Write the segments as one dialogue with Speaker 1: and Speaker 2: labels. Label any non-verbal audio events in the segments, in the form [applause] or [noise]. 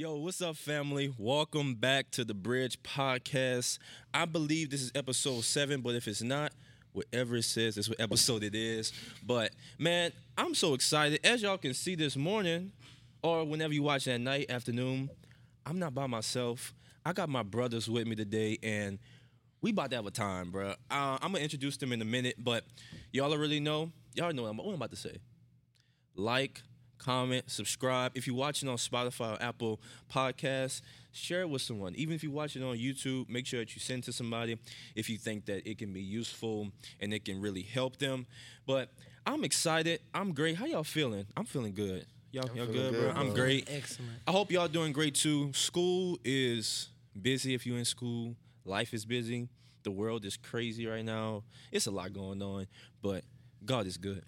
Speaker 1: Yo, what's up, family? Welcome back to the Bridge Podcast. I believe this is episode seven, but if it's not, whatever it says, that's what episode it is. But man, I'm so excited. As y'all can see this morning, or whenever you watch that night, afternoon, I'm not by myself. I got my brothers with me today, and we about to have a time, bro. Uh, I'm gonna introduce them in a minute, but y'all already know. Y'all know what I'm, what I'm about to say. Like, comment, subscribe. If you're watching on Spotify or Apple Podcasts, share it with someone. Even if you're watching on YouTube, make sure that you send to somebody if you think that it can be useful and it can really help them. But I'm excited. I'm great. How y'all feeling? I'm feeling good. Y'all, y'all good,
Speaker 2: good,
Speaker 1: bro? I'm great.
Speaker 3: Excellent.
Speaker 1: I hope y'all doing great too. School is busy if you're in school. Life is busy. The world is crazy right now. It's a lot going on, but God is good.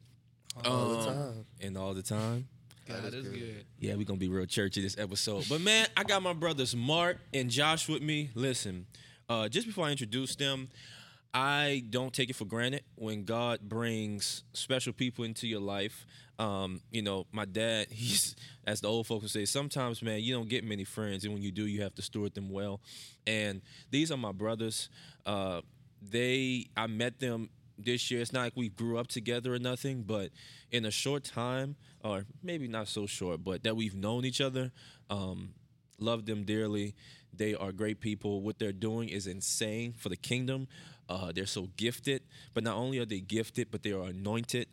Speaker 2: All the
Speaker 1: Um,
Speaker 2: time.
Speaker 1: And all the time.
Speaker 3: God
Speaker 2: is
Speaker 3: is
Speaker 2: good.
Speaker 3: good.
Speaker 1: Yeah, we're gonna be real churchy this episode. But man, I got my brothers Mark and Josh with me. Listen, uh, just before I introduce them, I don't take it for granted when God brings special people into your life. Um, you know, my dad, [laughs] he's as the old folks would say, sometimes man, you don't get many friends, and when you do, you have to steward them well. And these are my brothers. Uh, they I met them this year. It's not like we grew up together or nothing, but in a short time, or maybe not so short, but that we've known each other, um, love them dearly. They are great people. What they're doing is insane for the kingdom. Uh, they're so gifted, but not only are they gifted, but they are anointed,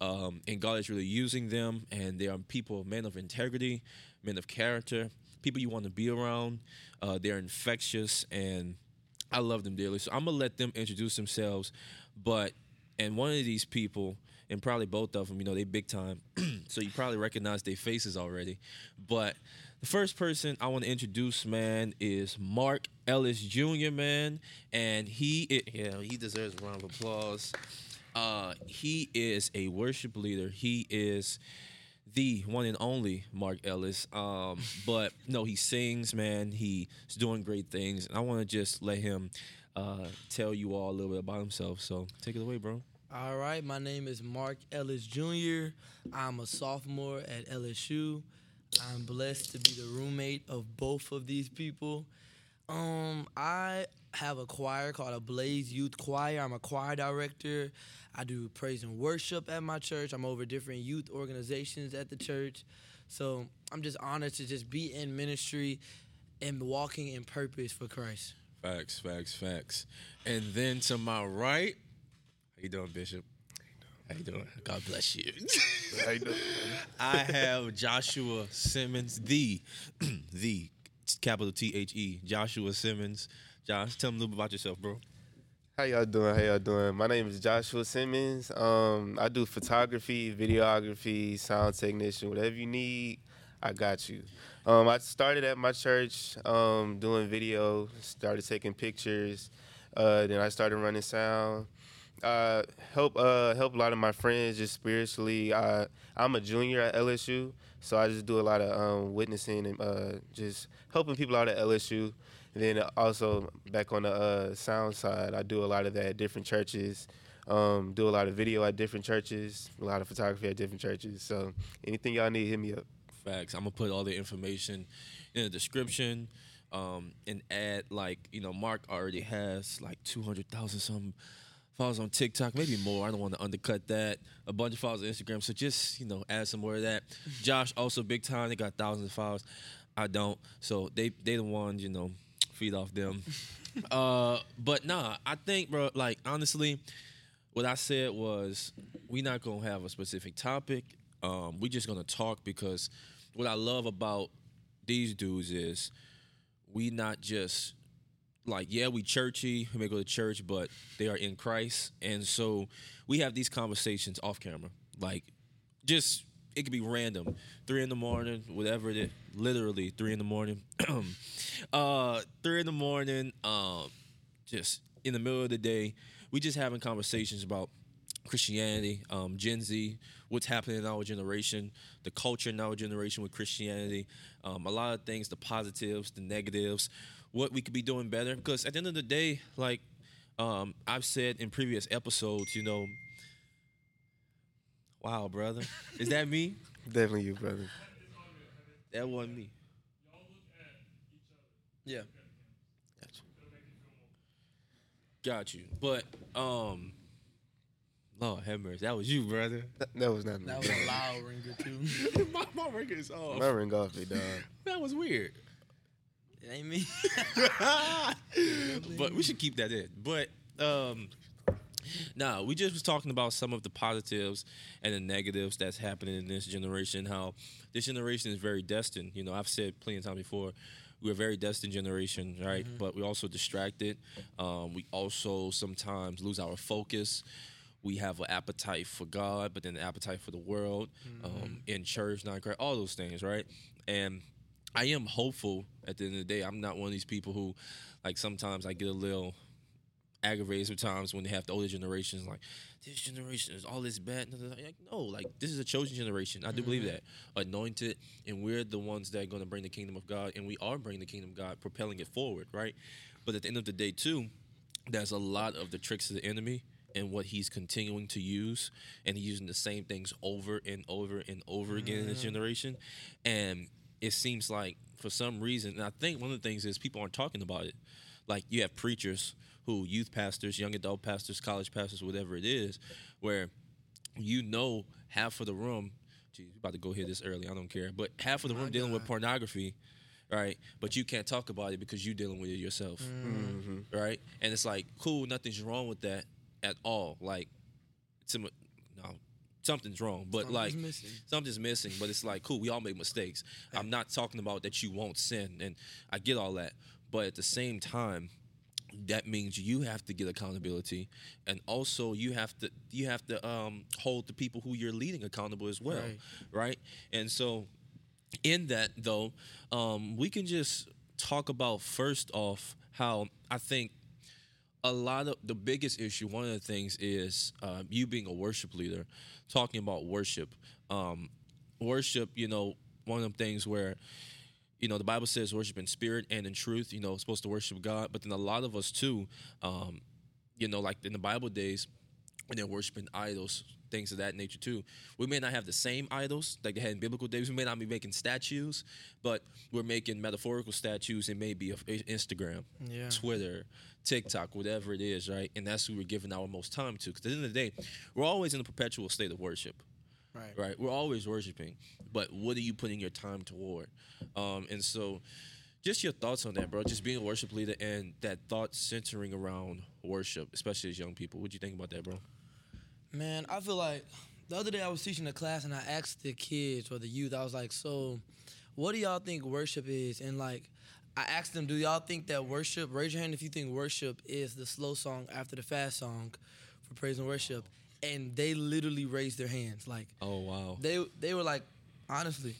Speaker 1: um, and God is really using them. And they are people, men of integrity, men of character, people you want to be around. Uh, they're infectious, and I love them dearly. So I'm gonna let them introduce themselves. But and one of these people, and probably both of them, you know, they big time. [clears throat] so you probably recognize their faces already. But the first person I want to introduce, man, is Mark Ellis Jr. Man, and he, i- yeah, he deserves a round of applause. Uh, he is a worship leader. He is the one and only Mark Ellis. Um, but no, he sings, man. He's doing great things. And I want to just let him uh, tell you all a little bit about himself. So take it away, bro.
Speaker 3: All right, my name is Mark Ellis Jr. I'm a sophomore at LSU. I'm blessed to be the roommate of both of these people. Um, I have a choir called a Blaze Youth Choir. I'm a choir director. I do praise and worship at my church. I'm over different youth organizations at the church. So I'm just honored to just be in ministry and walking in purpose for Christ.
Speaker 1: Facts, facts, facts. And then to my right, how you doing, Bishop? How you doing? God bless you. [laughs]
Speaker 2: How you doing?
Speaker 1: I have Joshua Simmons, the, [clears throat] the capital T H E, Joshua Simmons. Josh, tell me a little bit about yourself, bro.
Speaker 2: How y'all doing? How y'all doing? My name is Joshua Simmons. Um, I do photography, videography, sound technician, whatever you need, I got you. Um, I started at my church um, doing video, started taking pictures, uh, then I started running sound. Uh, help uh, help a lot of my friends just spiritually. Uh, I'm a junior at LSU, so I just do a lot of um, witnessing and uh, just helping people out at LSU. And then also back on the uh, sound side, I do a lot of that at different churches. Um, do a lot of video at different churches, a lot of photography at different churches. So anything y'all need, hit me up.
Speaker 1: Facts. I'm gonna put all the information in the description, um, and add like you know Mark already has like 200,000 some followers on TikTok, maybe more. I don't want to undercut that. A bunch of followers on Instagram, so just you know add some more of that. [laughs] Josh also big time. They got thousands of followers. I don't, so they they the ones you know feed off them. [laughs] uh, but nah, I think bro, like honestly, what I said was we not gonna have a specific topic. Um, we just gonna talk because what I love about these dudes is we not just like yeah we churchy we may go to church but they are in Christ. And so we have these conversations off camera. Like just it could be random. Three in the morning whatever it is literally three in the morning. [clears throat] Uh three in the morning um just in the middle of the day we just having conversations about Christianity, um, Gen Z, what's happening in our generation, the culture in our generation with Christianity, um, a lot of things, the positives, the negatives, what we could be doing better. Because at the end of the day, like um, I've said in previous episodes, you know, wow, brother, is that me? [laughs]
Speaker 2: Definitely you, brother.
Speaker 1: That wasn't me.
Speaker 3: Yeah.
Speaker 2: Gotcha.
Speaker 1: Got you. But um, Lord have mercy, that was you, brother.
Speaker 2: That, that was not me.
Speaker 3: That was a loud ringer too. [laughs]
Speaker 1: my, my record is off.
Speaker 2: My ring off, big dog.
Speaker 1: That was weird.
Speaker 3: It ain't me. [laughs]
Speaker 1: but we should keep that in. But um nah, we just was talking about some of the positives and the negatives that's happening in this generation. How this generation is very destined. You know, I've said plenty of times before, we're a very destined generation, right? But we're also distracted. Um, we also sometimes lose our focus. We have an appetite for God, but then an appetite for the world, um, in church, not correct, all those things, right? And I am hopeful at the end of the day. I'm not one of these people who, like, sometimes I get a little aggravated sometimes when they have the older generations like this generation is all this bad. Like, no, like this is a chosen generation. I do believe that anointed, and we're the ones that are going to bring the kingdom of God, and we are bringing the kingdom of God, propelling it forward, right? But at the end of the day, too, there's a lot of the tricks of the enemy and what he's continuing to use, and he's using the same things over and over and over again in this mm. generation, and it seems like for some reason, and I think one of the things is people aren't talking about it. Like you have preachers who, youth pastors, young adult pastors, college pastors, whatever it is, where you know half of the room. Geez, about to go here this early. I don't care, but half of the room dealing with pornography, right? But you can't talk about it because you're dealing with it yourself, mm-hmm. right? And it's like, cool, nothing's wrong with that at all. Like, no, something's wrong, but
Speaker 3: Something's
Speaker 1: like
Speaker 3: missing.
Speaker 1: something's missing. But it's like, cool, we all make mistakes. I'm not talking about that you won't sin, and I get all that, but at the same time, that means you have to get accountability, and also you have to you have to um, hold the people who you're leading accountable as well,
Speaker 3: Right.
Speaker 1: right? And so, in that though, um, we can just talk about first off how I think a lot of the biggest issue one of the things is uh, you being a worship leader talking about worship. Um, worship you know one of them things where you know the bible says worship in spirit and in truth you know supposed to worship god. But then a lot of us too um, you know like in the bible days when they're worshiping idols things of that nature too we may not have the same idols like they had in biblical days. We may not be making statues but we're making metaphorical statues it may be of instagram
Speaker 3: Yeah.
Speaker 1: twitter tiktok whatever it is right and that's who we're giving our most time to because at the end of the day we're always in a perpetual state of worship
Speaker 3: Right.
Speaker 1: right? We're always worshiping, but what are you putting your time toward? Um, and so, just your thoughts on that, bro. Just being a worship leader and that thought centering around worship, especially as young people. What do you think about that, bro?
Speaker 3: Man, I feel like the other day I was teaching a class and I asked the kids or the youth, I was like, so what do y'all think worship is? And like, I asked them, do y'all think that worship, raise your hand if you think worship is the slow song after the fast song for praise and worship. And they literally raised their hands. Like,
Speaker 1: Oh wow,
Speaker 3: they they were like, honestly,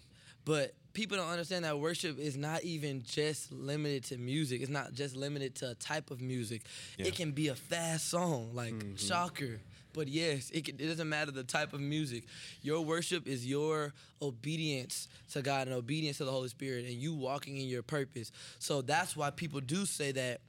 Speaker 3: but people don't understand that worship is not even just limited to music. It's not just limited to a type of music.
Speaker 1: Yeah.
Speaker 3: It can be a fast song, like mm-hmm. shocker. But yes, it, it doesn't matter the type of music. Your worship is your obedience to God and obedience to the Holy Spirit, and you walking in your purpose. So that's why people do say that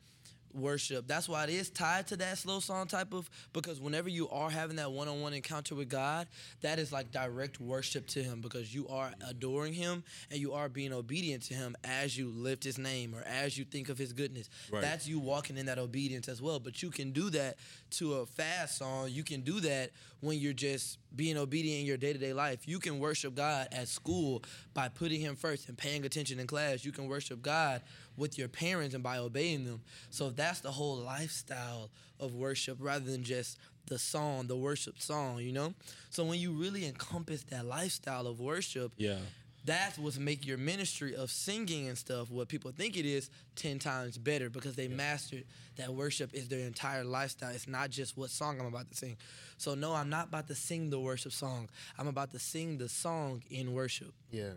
Speaker 3: worship. That's why it is tied to that slow song type of because whenever you are having that one-on-one encounter with God, that is like direct worship to him because you are adoring him and you are being obedient to him as you lift his name or as you think of his goodness.
Speaker 1: Right.
Speaker 3: That's you walking in that obedience as well. But you can do that to a fast song. You can do that when you're just being obedient in your day-to-day life. You can worship God at school by putting him first and paying attention in class. You can worship God with your parents and by obeying them. So that's the whole lifestyle of worship rather than just the song, the worship song, you know? So when you really encompass that lifestyle of worship,
Speaker 1: yeah,
Speaker 3: that's what's make your ministry of singing and stuff what people think it is 10 times better because they mastered that worship is their entire lifestyle it's not just what song i'm about to sing so no i'm not about to sing the worship song i'm about to sing the song in worship
Speaker 2: Yeah.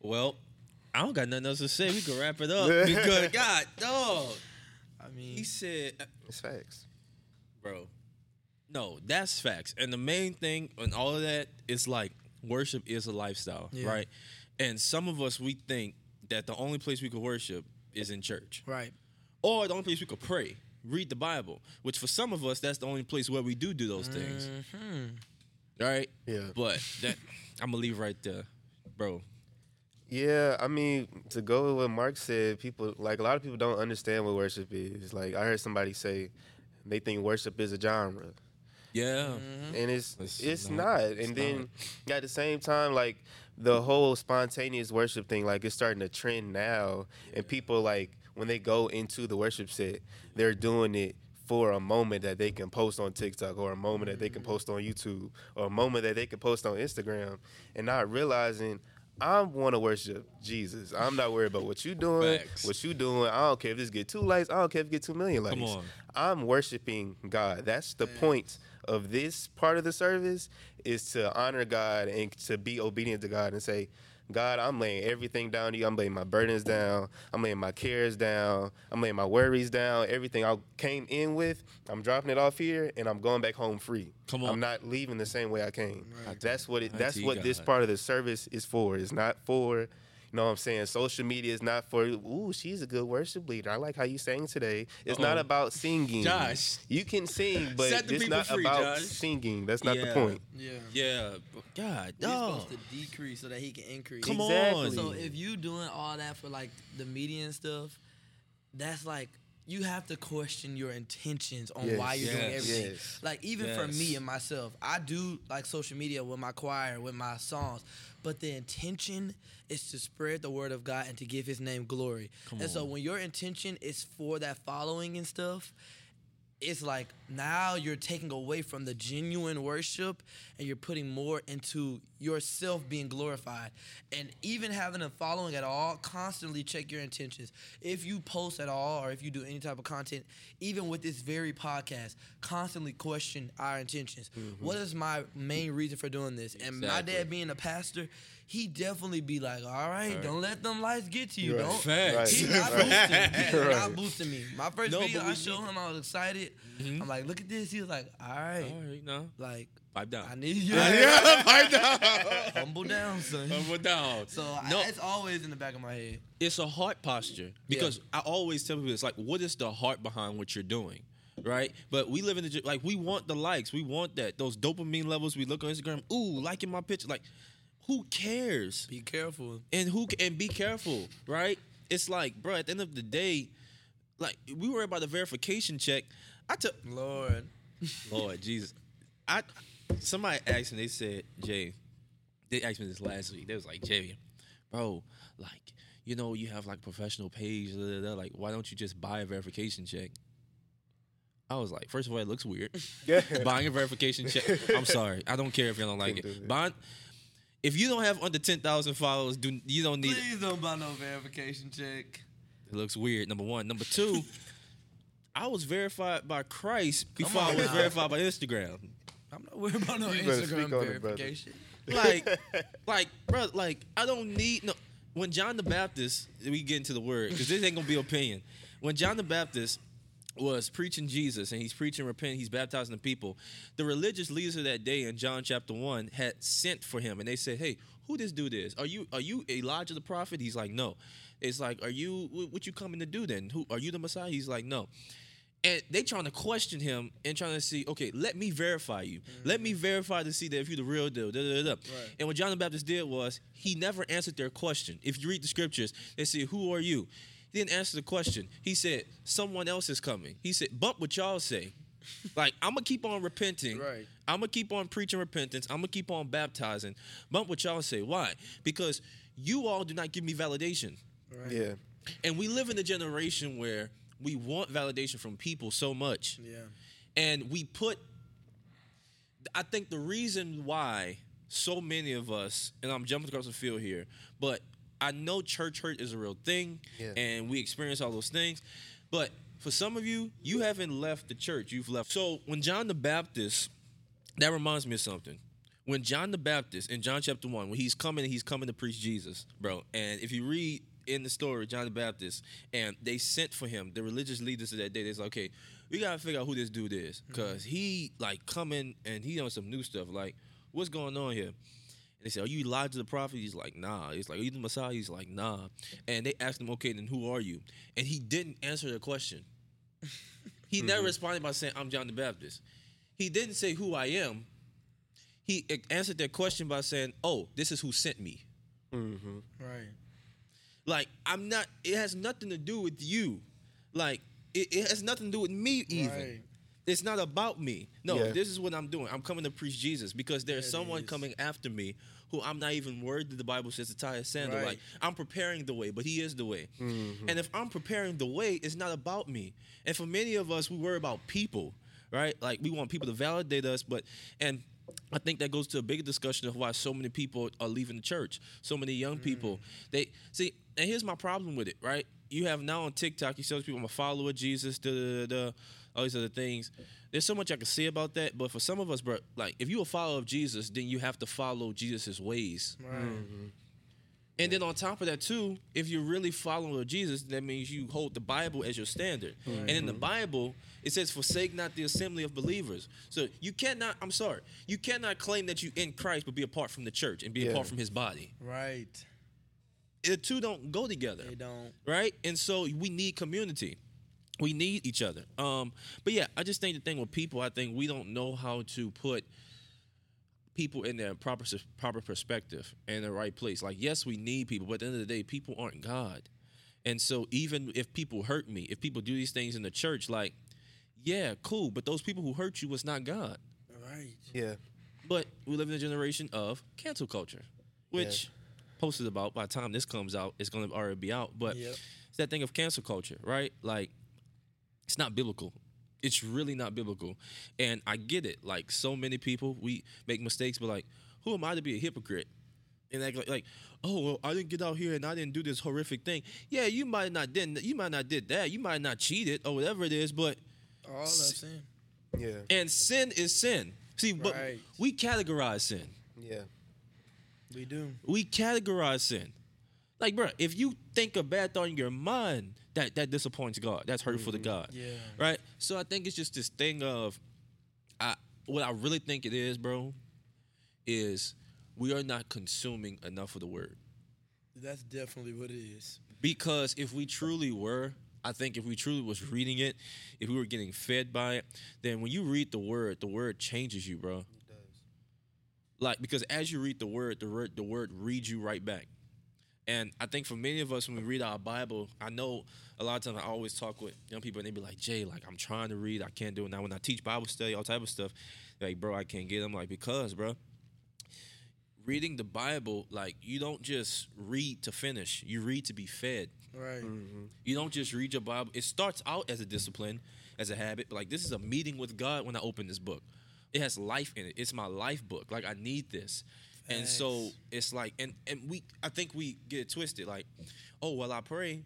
Speaker 1: Well, I don't got nothing else to say. We can wrap it up [laughs] because God, dog.
Speaker 3: i mean
Speaker 1: He said,
Speaker 2: It's facts.
Speaker 1: bro. No, that's facts. And the main thing and all of that is like worship is a lifestyle,
Speaker 3: Yeah.
Speaker 1: right? And some of us we think that the only place we could worship is in church.
Speaker 3: right
Speaker 1: Or the only place we could pray, read the Bible, which for some of us that's the only place where we do do those things.
Speaker 3: Mhm.
Speaker 1: Right?
Speaker 2: Yeah.
Speaker 1: But that [laughs] I'm gonna leave right there. Bro.
Speaker 2: Yeah, I mean, to go with what Mark said, people like a lot of people don't understand what worship is. Like I heard somebody say they think worship is a genre.
Speaker 1: Yeah. Mm-hmm.
Speaker 2: and it's
Speaker 1: It's
Speaker 2: it's,
Speaker 1: not.
Speaker 2: not.
Speaker 1: It's
Speaker 2: And then at the same time, like the whole spontaneous worship thing, like it's starting to trend now, and people like when they go into the worship set, they're doing it for a moment that they can post on TikTok or a moment that they can mm-hmm. post on YouTube or a moment that they can post on Instagram, and not realizing. I want to worship Jesus. I'm not worried about what you doing,
Speaker 1: Facts.
Speaker 2: what you doing. I don't care if this get two likes. I don't care if it get two million likes.
Speaker 1: Come on.
Speaker 2: I'm worshiping God. That's the point of this part of the service is to honor God and to be obedient to God and say, God, I'm laying everything down to you. I'm laying my burdens down. I'm laying my cares down. I'm laying my worries down. Everything I came in with, I'm dropping it off here and I'm going back home free.
Speaker 1: Come on.
Speaker 2: I'm not leaving the same way I came.
Speaker 3: Right.
Speaker 2: That's what it that's what this part of the service is for. It's not for know what I'm saying? Social media is not for, ooh, she's a good worship leader. I like how you sang today. It's not
Speaker 1: Uh-oh.
Speaker 2: about singing.
Speaker 1: Josh.
Speaker 2: You can sing, [laughs] but it's not
Speaker 1: free,
Speaker 2: about
Speaker 1: Josh.
Speaker 2: singing. That's not the point.
Speaker 3: Yeah.
Speaker 1: Yeah. God,
Speaker 3: He's
Speaker 1: dog.
Speaker 3: supposed to decrease so that he can increase.
Speaker 1: Come
Speaker 2: Exactly.
Speaker 1: on.
Speaker 3: So if you doing all that for like the media and stuff, that's like you have to question your intentions on
Speaker 2: Yes.
Speaker 3: why you're doing everything.
Speaker 2: Yes.
Speaker 3: Like even for me and myself, I do like social media with my choir, with my songs, but the intention is to spread the word of God and to give His name glory.
Speaker 1: Come
Speaker 3: and so when your intention is for that following and stuff, it's like now you're taking away from the genuine worship and you're putting more into yourself being glorified. And even having a following at all, constantly check your intentions. If you post at all or if you do any type of content, even with this very podcast, constantly question our intentions. Mm-hmm. What is my main reason for doing this? And my dad being a pastor, he definitely be like, all right, don't let them lights get to you.
Speaker 2: Right.
Speaker 3: Don't
Speaker 1: Facts.
Speaker 3: He's not boosting. He's [laughs]
Speaker 2: Right.
Speaker 3: not boosting me. My first
Speaker 1: No,
Speaker 3: video, I showed him. I was excited. Mm-hmm. I'm like, look at this. He was like, all right,
Speaker 1: All right, no.
Speaker 3: like
Speaker 1: Pipe down.
Speaker 3: I need you.
Speaker 1: yeah, [laughs] pipe down. [laughs]
Speaker 3: Humble down, son.
Speaker 1: Humble down.
Speaker 3: So
Speaker 1: no,
Speaker 3: I, it's always in the back of my head.
Speaker 1: it's a heart posture because I always tell people it's like, what is the heart behind what you're doing, right? But we live in the like we want the likes, we want that those dopamine levels. We look on Instagram, ooh, liking my picture, like who cares?
Speaker 3: Be careful.
Speaker 1: And who and be careful, right? It's like, bro, at the end of the day, like we worry about the verification check. I took
Speaker 3: Lord.
Speaker 1: Lord Jesus. I somebody asked me, they said, Jay, they asked me this last week. They was like, Jay, bro, like, you know, you have like professional page, da, da, da, like, why don't you just buy a verification check? I was like, first of all, it looks weird.
Speaker 2: Yeah. [laughs]
Speaker 1: Buying a verification check. I'm sorry. I don't care if you don't like it.
Speaker 2: that.
Speaker 1: Buying if you don't have under ten thousand followers, do you don't need it.
Speaker 3: Please don't buy no verification check.
Speaker 1: It looks weird. Number one. Number two, [laughs] I was verified by Christ before I was
Speaker 3: now.
Speaker 1: verified by Instagram.
Speaker 3: I'm not worried about no Instagram
Speaker 2: speak on it,
Speaker 3: verification.
Speaker 1: like, like, bro, like, I don't need no. When John the Baptist, we get into the word because this ain't gonna be opinion. When John the Baptist was preaching Jesus and he's preaching repent, he's baptizing the people. The religious leaders of that day in John chapter one had sent for him, and they said, "Hey, who this dude is? Are you are you Elijah the prophet?" He's like, "No." It's like, "Are you what, you coming to do then? Who are you the Messiah?" He's like, "No." and they trying to question him and trying to see, okay, let me verify you. Let me mm-hmm. verify to see that if you're the real deal. Da, da, da, da. And what John the Baptist did was he never answered their question. If you read the scriptures, they say, "Who are you?" He didn't answer the question. He said, "Someone else is coming." He said, "Bump what y'all say." [laughs] like I'm gonna keep on repenting.
Speaker 3: Right.
Speaker 1: I'm gonna keep on preaching repentance. I'm gonna keep on baptizing. Bump what y'all say. Why? Because you all do not give me validation.
Speaker 3: Right.
Speaker 2: Yeah.
Speaker 1: And we live in a generation where we want validation from people so much.
Speaker 3: Yeah.
Speaker 1: And we put, I think the reason why so many of us, and I'm jumping across the field here, but I know church hurt is a real thing
Speaker 2: Yeah.
Speaker 1: and we experience all those things. But for some of you, you haven't left the church, you've left. So when John the Baptist, that reminds me of something. When John the Baptist in John chapter 1, when he's coming, he's coming to preach Jesus, bro. And if you read in the story, John the Baptist, and they sent for him, the religious leaders of that day, they said, okay, we gotta figure out who this dude is. Mm-hmm. Cause he like coming and he on some new stuff. Like, what's going on here? And they said, Are you Elijah the prophet? He's like, Nah. He's like, Are you the Messiah? He's like, Nah. And they asked him, Okay, then who are you? And he didn't answer the question. [laughs] He never responded by saying, I'm John the Baptist. He didn't say who I am. He answered their question by saying, Oh, this is who sent me.
Speaker 2: Mm-hmm.
Speaker 3: Right.
Speaker 1: Like I'm not. It has nothing to do with you. Like it, it has nothing to do with me even.
Speaker 3: Right.
Speaker 1: It's not about me. No,
Speaker 2: Yeah.
Speaker 1: this is what I'm doing. I'm coming to preach Jesus because there's
Speaker 3: There it
Speaker 1: someone
Speaker 3: is.
Speaker 1: coming after me who I'm not even worried that The Bible says to tie a sandal.
Speaker 3: Right.
Speaker 1: Like I'm preparing the way, but He is the way.
Speaker 2: Mm-hmm.
Speaker 1: And if I'm preparing the way, it's not about me. And for many of us, we worry about people, right? Like we want people to validate us, but and I think that goes to a bigger discussion of why so many people are leaving the church. So many young people. They see, and here's my problem with it, right? You have now on TikTok, you tell people I'm a follower of Jesus, da da da, da all these other things. There's so much I can say about that, but for some of us, bro, like if you're a follower of Jesus, then you have to follow Jesus' ways.
Speaker 3: Right. Mm-hmm.
Speaker 1: And then on top of that too, if you're really following Jesus, that means you hold the Bible as your standard. And in the mm-hmm. Bible, it says, "Forsake not the assembly of believers." So you cannot. I'm sorry, you cannot claim that you in Christ but be apart from the church and be
Speaker 2: Yeah.
Speaker 1: apart from His body.
Speaker 3: Right.
Speaker 1: The two don't go together,
Speaker 3: They don't.
Speaker 1: right? And so we need community. We need each other. Um, but yeah, I just think the thing with people, I think we don't know how to put people in their proper proper perspective and the right place. Like, yes, we need people, but at the end of the day, people aren't God. And so, even if people hurt me, if people do these things in the church, like, yeah, cool, but those people who hurt you was not God.
Speaker 3: Right.
Speaker 2: Yeah.
Speaker 1: But we live in a generation of cancel culture, which posted about by the time this comes out, it's going to already be out. But
Speaker 3: Yep.
Speaker 1: it's that thing of cancel culture, right? Like, it's not biblical. It's really not biblical. And I get it. Like, so many people, we make mistakes, but like, who am I to be a hypocrite? And like, like, like, oh, well, I didn't get out here and I didn't do this horrific thing. Yeah, you might not did you might not did that. You might not cheated or whatever it is, but
Speaker 3: All that sin.
Speaker 2: Yeah.
Speaker 1: and sin is sin. See, but we categorize sin.
Speaker 2: Yeah.
Speaker 3: We do.
Speaker 1: we categorize sin. Like, bro, if you think a bad thought in your mind, that that disappoints God. That's hurtful to mm-hmm. God.
Speaker 3: Yeah.
Speaker 1: Right. So I think it's just this thing of, I what I really think it is, bro, is we are not consuming enough of the word.
Speaker 3: That's definitely what it is.
Speaker 1: Because if we truly were, I think if we truly was reading it, if we were getting fed by it, then when you read the word, the word changes you, bro. It does. Like because as you read the word, the word the word reads you right back. And I think for many of us when we read our Bible, I know a lot of times I always talk with young people and they be like, Jay, like I'm trying to read, I can't do it. Now when I teach Bible study, all type of stuff, like, bro, I can't get them. Like, because, bro, reading the Bible, like you don't just read to finish. You read to be fed.
Speaker 3: Right. Mm-hmm.
Speaker 1: You don't just read your Bible. It starts out as a discipline, as a habit. But like this is a meeting with God when I open this book. It has life in it. It's my life book. Like I need this. And so it's like and and we I think we get it twisted. Like, oh well I pray.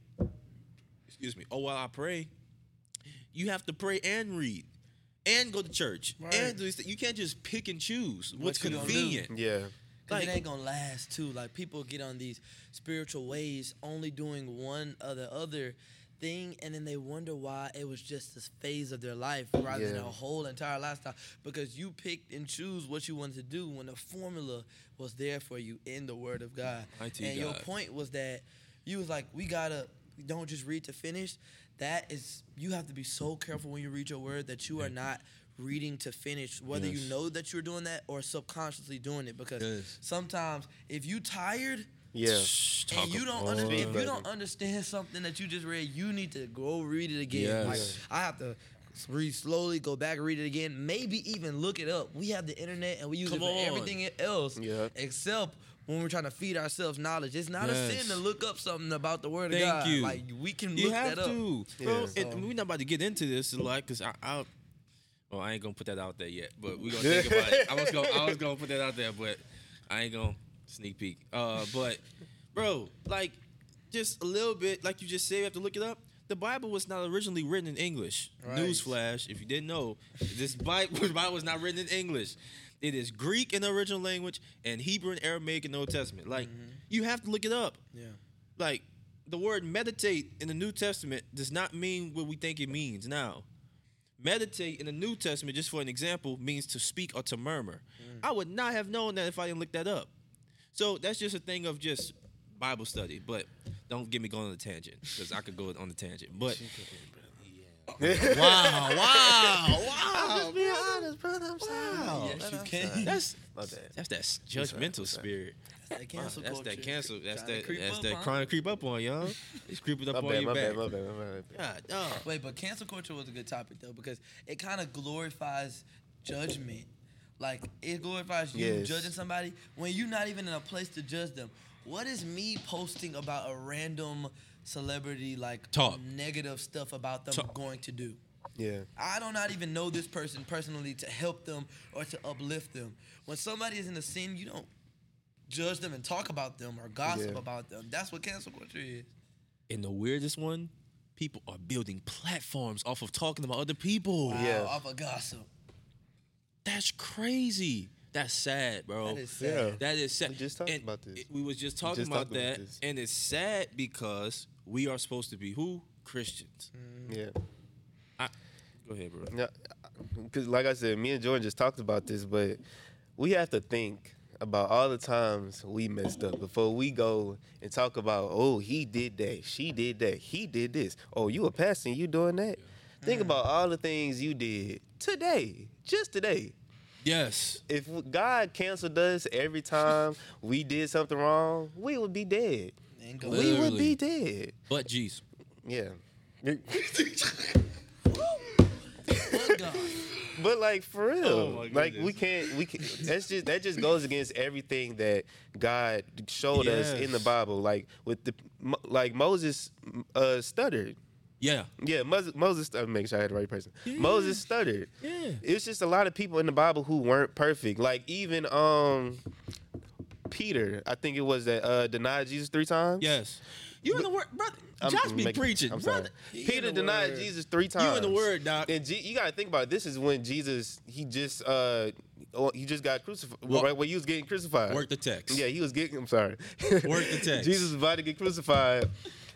Speaker 1: Excuse me. Oh well I pray. You have to pray and read. And go to church.
Speaker 3: Right.
Speaker 1: And do this. You can't just pick and choose what's
Speaker 3: you
Speaker 1: convenient.
Speaker 2: Yeah.
Speaker 3: Cause
Speaker 1: Like-
Speaker 3: it ain't gonna last too. Like people get on these spiritual ways, only doing one or the other thing, and then they wonder why it was just this phase of their life rather than a whole entire lifestyle. Because you picked and choose what you wanted to do when the formula was there for you in the Word of God. And your point was that you was like, we gotta don't just read to finish. That is, you have to be so careful when you read your Word that you are not reading to finish, whether
Speaker 1: Yes.
Speaker 3: you know that you're doing that or subconsciously doing it. Because
Speaker 1: Yes.
Speaker 3: sometimes if you tired
Speaker 2: Yeah.
Speaker 3: And you don't
Speaker 1: about-
Speaker 3: under, if you don't understand something that you just read, you need to go read it again.
Speaker 1: Yes.
Speaker 3: Like I have to read slowly, go back, read it again, maybe even look it up. We have the internet and we use
Speaker 1: Come
Speaker 3: it for
Speaker 1: on.
Speaker 3: everything else
Speaker 2: Yeah.
Speaker 3: except when we're trying to feed ourselves knowledge. It's not a sin to look up something about the word
Speaker 1: Thank
Speaker 3: of God.
Speaker 1: you.
Speaker 3: Like we can
Speaker 1: You
Speaker 3: look
Speaker 1: have
Speaker 3: that up.
Speaker 1: to, bro.
Speaker 2: Yeah.
Speaker 1: And we're not about to get into this a lot because I, I, well, I ain't gonna put that out there yet. But we're gonna [laughs] think about it. I was gonna, I was gonna put that out there, but I ain't gonna sneak peek. Uh, but, bro, like, just a little bit, like you just said, you have to look it up. The Bible was not originally written in English.
Speaker 3: Right.
Speaker 1: Newsflash, if you didn't know, this Bible, [laughs] Bible was not written in English. It is Greek in the original language and Hebrew and Aramaic in the Old Testament. Like, you have to look it up
Speaker 3: Yeah.
Speaker 1: like the word meditate in the New Testament does not mean what we think it means now. Meditate in the New Testament, just for an example, means to speak or to murmur. I would not have known that if I didn't look that up. So that's just a thing of just Bible study. But don't get me going on a tangent because I could go on a tangent. But Wow, wow, wow.
Speaker 2: Just Be honest, brother. I'm sorry.
Speaker 3: Yes, you can.
Speaker 1: That's that's that judgmental
Speaker 2: What's
Speaker 1: spirit.
Speaker 3: That's that cancel
Speaker 1: That's
Speaker 3: culture.
Speaker 1: that cancel. That's that. That's
Speaker 3: up
Speaker 1: that
Speaker 3: on
Speaker 1: trying to creep up on y'all. It's creeping up
Speaker 2: My
Speaker 1: on
Speaker 2: bad,
Speaker 1: your
Speaker 2: my
Speaker 1: back.
Speaker 2: bad, my bad, my bad.
Speaker 1: God, dog.
Speaker 3: Wait, but cancel culture was a good topic though because it kind of glorifies judgment. Like it glorifies you
Speaker 2: Yes.
Speaker 3: judging somebody when you're not even in a place to judge them. What is me posting about a random celebrity like
Speaker 1: Talk.
Speaker 3: negative stuff about them
Speaker 1: Talk.
Speaker 3: going to do?
Speaker 2: Yeah.
Speaker 3: I do not not even know this person personally to help them or to uplift them. When somebody is in a sin, you don't judge them and talk about them or gossip
Speaker 2: Yeah.
Speaker 3: about them. That's what cancel culture is.
Speaker 1: And the weirdest one, people are building platforms off of talking about other people.
Speaker 3: Wow,
Speaker 2: Yeah.
Speaker 3: off of gossip.
Speaker 1: That's crazy. That's sad, bro.
Speaker 3: That is sad.
Speaker 2: Yeah.
Speaker 1: That is sad.
Speaker 2: We just talked
Speaker 1: And
Speaker 2: about this.
Speaker 1: it- we was just talking
Speaker 2: just
Speaker 1: about
Speaker 2: talked about
Speaker 1: that,
Speaker 2: this.
Speaker 1: and it's sad because we are supposed to be who Christians. Mm.
Speaker 2: Yeah.
Speaker 1: Go ahead, bro.
Speaker 2: Yeah, uh, because like I said, me and Jordan just talked about this, but we have to think about all the times we messed up before we go and talk about, oh, he did that, she did that, he did this. Oh, you a pastor, you doing that? Think about all the things you did today, just today.
Speaker 1: Yes.
Speaker 2: If God canceled us every time we did something wrong, we would be dead.
Speaker 1: Literally.
Speaker 2: We would be dead.
Speaker 1: But Jesus.
Speaker 2: Yeah. But [laughs] like for real,
Speaker 1: Oh,
Speaker 2: like we can't, we can. That's just that just goes against everything that God showed us in the Bible. Like with the, like Moses uh, stuttered.
Speaker 1: Yeah.
Speaker 2: Yeah, Moses. Moses. I'm making sure I had the right person. Moses stuttered.
Speaker 1: Yeah.
Speaker 2: It's just a lot of people in the Bible who weren't perfect. Like even um, Peter. I think it was that uh, denied Jesus three times.
Speaker 1: Yes. You in the word, brother.
Speaker 2: I'm
Speaker 1: Josh be
Speaker 2: making-
Speaker 1: preaching,
Speaker 2: I'm
Speaker 1: brother.
Speaker 2: sorry. Peter denied
Speaker 3: word.
Speaker 2: Jesus three times.
Speaker 1: You in the word, doc.
Speaker 2: And G- you gotta think about it. This is when Jesus he just uh oh, he just got crucified.
Speaker 1: Well-
Speaker 2: right when he was getting crucified.
Speaker 1: Work the text.
Speaker 2: Yeah, he was getting. I'm sorry.
Speaker 1: Work the [laughs] text.
Speaker 2: Jesus was about to get crucified.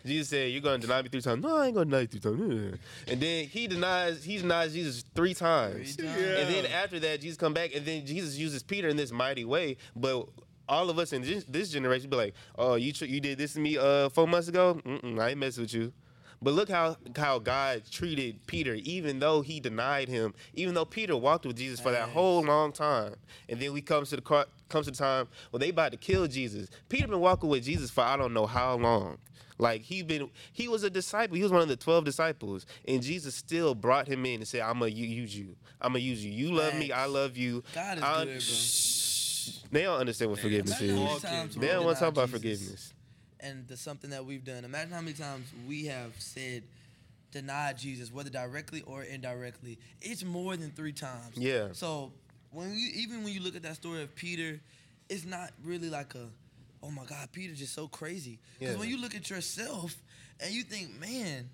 Speaker 2: Jesus said, "You're gonna deny me three times." No, I ain't gonna deny you three times. And then he denies. He denies Jesus three times.
Speaker 3: Three times.
Speaker 2: And then after that, Jesus come back, and then Jesus uses Peter in this mighty way. But all of us in this, this generation be like, "Oh, you tr- you did this to me uh four months ago. Mm-mm, I ain't messing with you." But look how how God treated Peter, even though he denied him, even though Peter walked with Jesus for that whole long time, and then we comes to the car- comes to the time when they about to kill Jesus. Peter been walking with Jesus for I don't know how long. Like he been he was a disciple. He was one of the twelve disciples, and Jesus still brought him in and said, "I'm gonna use you. I'm gonna use you. You love me. I love you."
Speaker 3: God is
Speaker 2: I-
Speaker 3: good, bro.
Speaker 2: They don't understand what forgiveness
Speaker 3: Imagine how many
Speaker 2: is. They don't want to talk about
Speaker 3: Jesus
Speaker 2: forgiveness.
Speaker 3: And the something that we've done. Imagine how many times we have said, denied Jesus, whether directly or indirectly. It's more than three times.
Speaker 2: Yeah.
Speaker 3: So when you even when you look at that story of Peter, it's not really like a, oh my God, Peter's just so crazy. Because
Speaker 2: Yeah.
Speaker 3: when you look at yourself and you think, man,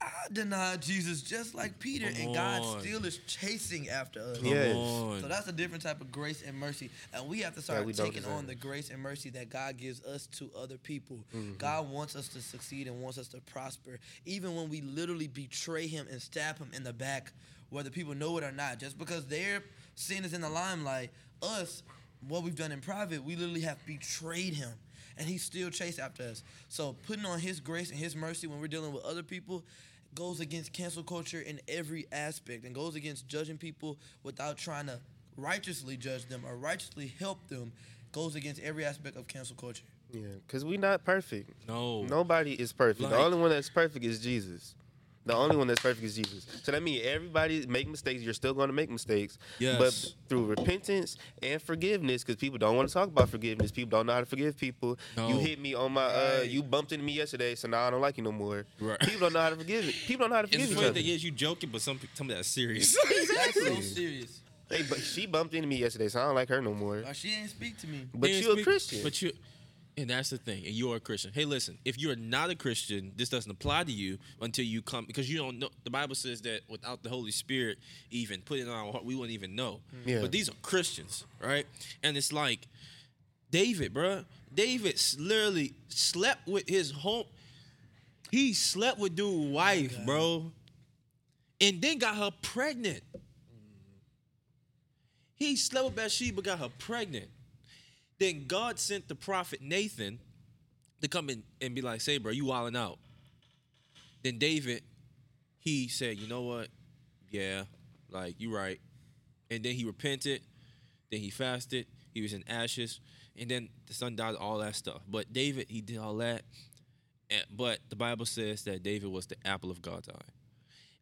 Speaker 3: I denied Jesus just like Peter,
Speaker 1: Come
Speaker 3: and God
Speaker 1: on.
Speaker 3: still is chasing after us.
Speaker 1: Come
Speaker 2: Yes.
Speaker 1: on.
Speaker 3: So that's a different type of grace and mercy, and we have to start
Speaker 2: we
Speaker 3: taking on the grace and mercy that God gives us to other people.
Speaker 2: Mm-hmm.
Speaker 3: God wants us to succeed and wants us to prosper, even when we literally betray Him and stab Him in the back, whether people know it or not. Just because their sin is in the limelight, us, what we've done in private, we literally have betrayed Him, and He still chased after us. So putting on His grace and His mercy when we're dealing with other people goes against cancel culture in every aspect and goes against judging people without trying to righteously judge them or righteously help them goes against every aspect of cancel culture
Speaker 2: Yeah, because we not perfect.
Speaker 1: No.
Speaker 2: Nobody is perfect.
Speaker 1: Like-
Speaker 2: the only one that's perfect is Jesus. The only one that's perfect is Jesus. So that means everybody make mistakes. You're still going to make mistakes.
Speaker 1: Yes.
Speaker 2: But through repentance and forgiveness, because people don't want to talk about forgiveness. People don't know how to forgive people.
Speaker 1: No.
Speaker 2: You hit me on my, uh, you bumped into me yesterday, so now I don't like you no more.
Speaker 1: Right.
Speaker 2: People don't know how to forgive it. People don't know how to forgive
Speaker 1: the
Speaker 2: each
Speaker 1: funny
Speaker 2: other.
Speaker 1: thing is you joking, but some some of that's serious. [laughs]
Speaker 3: that's so serious
Speaker 2: Hey, but she bumped into me yesterday, so I don't like her no more.
Speaker 3: or she didn't speak to me
Speaker 2: But
Speaker 1: Then
Speaker 2: you a
Speaker 1: speak-
Speaker 2: Christian.
Speaker 1: But you, and that's the thing. And you're a Christian. Hey, listen. If you're not a Christian, this doesn't apply to you until you come because you don't know. The Bible says that without the Holy Spirit, even put it on our heart, we wouldn't even know. Mm.
Speaker 2: Yeah.
Speaker 1: But these are Christians, right? And it's like David, bro. David literally slept with his home. He slept with dude's wife, bro, and then got her pregnant. He slept with Bathsheba, got her pregnant. Then God sent the prophet Nathan to come in and be like, say, bro, you wilding out. Then David he said, you know what? Yeah, like you right. And then he repented. Then he fasted. He was in ashes. And then the son died. All that stuff. But David, he did all that. And, but the Bible says that David was the apple of God's eye.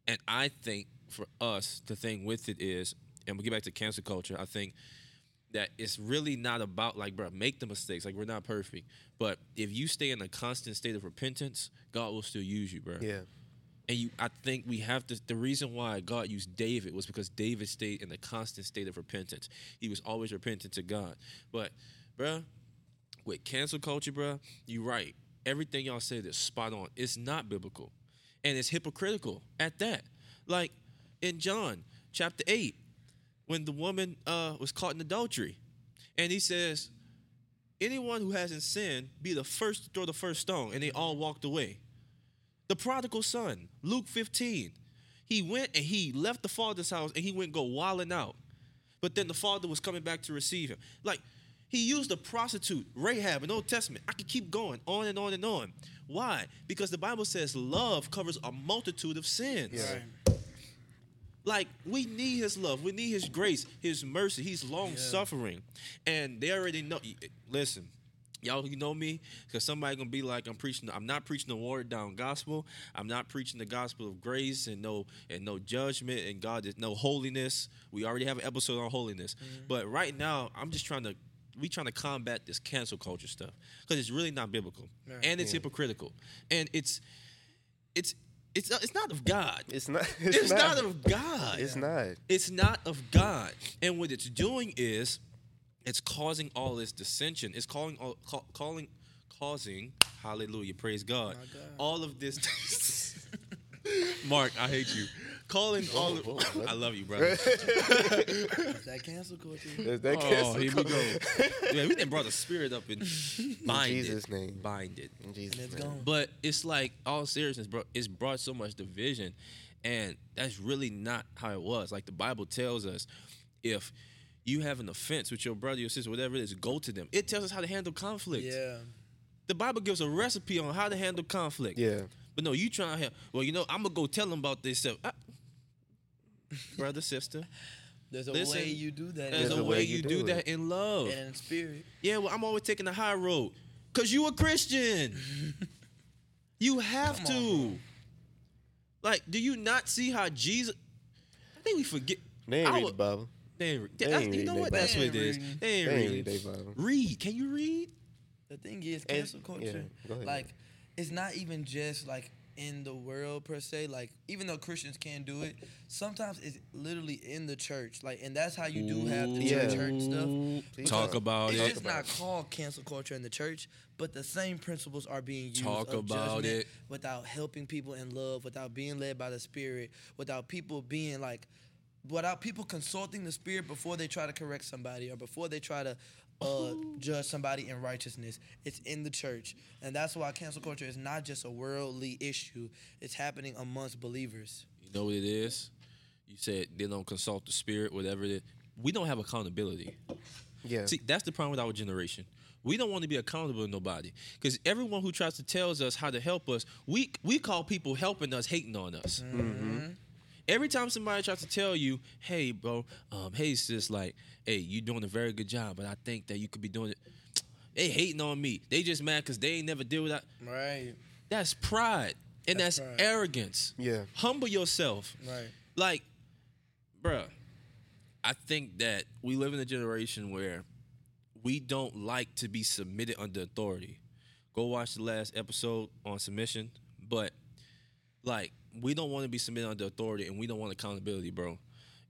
Speaker 1: And I think for us, the thing with it is, and we'll get back to cancel culture. I think that it's really not about like, bro, make the mistakes. Like we're not perfect, but if you stay in a constant state of repentance, God will still use you, bro.
Speaker 2: Yeah.
Speaker 1: And you, I think we have to. The reason why God used David was because David stayed in a constant state of repentance. He was always repentant to God. But, bruh, with cancel culture, bruh, you right. Everything y'all said is spot on. It's not biblical, and it's hypocritical at that. Like in John chapter eight, when the woman uh, was caught in adultery, and he says, "Anyone who hasn't sinned, be the first to throw the first stone," and they all walked away. The prodigal son, Luke 15. He went and he left the father's house and he went go wilding out. But then the father was coming back to receive him. Like he used a prostitute, Rahab, in the Old Testament. I could keep going on and on and on. Why? Because the Bible says love covers a multitude of sins.
Speaker 2: Yeah.
Speaker 1: Like we need his love, we need his grace, his mercy. He's long suffering, and they already know. Listen, y'all who know me, because somebody gonna be like, I'm preaching. I'm not preaching the watered down gospel. I'm not preaching the gospel of grace and no and no judgment and God is no holiness. We already have an episode on holiness, mm-hmm. but right now I'm just trying to. We trying to combat this cancel culture stuff because it's really not biblical
Speaker 3: Right.
Speaker 1: and it's hypocritical and it's it's it's uh, it's not of God.
Speaker 2: It's not. [laughs]
Speaker 1: It's, not. of God.
Speaker 2: It's not.
Speaker 1: It's not of God. And what it's doing is it's causing all this dissension. It's calling all ca- calling causing hallelujah, praise God.
Speaker 3: God.
Speaker 1: All of this [laughs] Mark, I hate you. Calling all of,
Speaker 2: whoa, brother.
Speaker 1: I love you, brother.
Speaker 3: Is that cancel culture? [laughs]
Speaker 2: Is that
Speaker 1: Oh,
Speaker 2: cancel
Speaker 1: here we go. [laughs] Yeah, we didn't brought the spirit up and [laughs] bind
Speaker 2: Jesus'
Speaker 1: it.
Speaker 2: name.
Speaker 1: Bind it.
Speaker 2: In Jesus'
Speaker 3: And it's
Speaker 2: name.
Speaker 3: gone.
Speaker 1: But it's like all seriousness, bro. It's brought so much division, and that's really not how it was. Like the Bible tells us, if you have an offense with your brother, your sister, whatever it is, go to them. It tells us how to handle conflict.
Speaker 3: Yeah.
Speaker 1: The Bible gives a recipe on how to handle conflict.
Speaker 2: Yeah.
Speaker 1: But no, you trying to have. Well, you know, I'm gonna go tell them about this stuff. Ah. Brother, sister.
Speaker 3: There's a
Speaker 1: Listen,
Speaker 3: way you do that.
Speaker 1: There's
Speaker 2: There's
Speaker 1: a
Speaker 2: a
Speaker 1: way
Speaker 2: way
Speaker 1: you
Speaker 2: you
Speaker 1: do
Speaker 2: do it.
Speaker 1: that in love.
Speaker 3: and in spirit.
Speaker 1: Yeah, well, I'm always taking the high road. Cause you a Christian. [laughs] you have
Speaker 3: Come
Speaker 1: to.
Speaker 3: on,
Speaker 1: like, do you not see how Jesus? I think we forget.
Speaker 2: They ain't
Speaker 1: I
Speaker 2: read
Speaker 1: would-
Speaker 2: the Bible.
Speaker 1: They ain't, re-
Speaker 2: They
Speaker 1: that's-
Speaker 2: ain't
Speaker 1: you know
Speaker 2: they
Speaker 1: what?
Speaker 2: Bible.
Speaker 1: That's what it is.
Speaker 3: They ain't reading.
Speaker 1: They ain't
Speaker 2: They read their Bible.
Speaker 1: Read. Can you read?
Speaker 3: The thing is,
Speaker 2: And-
Speaker 3: cancel culture.
Speaker 2: yeah, go ahead.
Speaker 3: Like, it's not even just like in the world per se. Like, even though Christians can do it, sometimes it's literally in the church. Like, and that's how you do have the
Speaker 2: Yeah.
Speaker 3: church hurt stuff.
Speaker 2: Please
Speaker 1: Talk about
Speaker 3: It's
Speaker 1: it.
Speaker 3: just not called cancel culture in the church, but the same principles are being used.
Speaker 1: Talk
Speaker 3: of
Speaker 1: about it.
Speaker 3: without helping people in love, without being led by the Spirit, without people being like, without people consulting the Spirit before they try to correct somebody or before they try to uh, judge somebody in righteousness. It's in the church, and that's why cancel culture is not just a worldly issue. It's happening amongst believers.
Speaker 1: You know what it is? You said they don't consult the spirit, whatever it is. We don't have accountability.
Speaker 2: Yeah.
Speaker 1: See, that's the problem with our generation. We don't want to be accountable to nobody because everyone who tries to tells us how to help us, we we call people helping us hating on us. Every time somebody tries to tell you, "Hey, bro, um, hey sis, like, hey, you're doing a very good job, but I think that you could be doing it." [tsk] They hating on me. They just mad because they ain't never deal with that.
Speaker 3: Right.
Speaker 1: That's pride and
Speaker 3: That's
Speaker 1: that's,
Speaker 3: pride.
Speaker 1: arrogance.
Speaker 2: Yeah.
Speaker 1: Humble yourself.
Speaker 3: Right.
Speaker 1: Like, bruh, I think that we live in a generation where we don't like to be submitted under authority. Go watch the last episode on submission, but like we don't want to be submitted under authority and we don't want accountability, bro.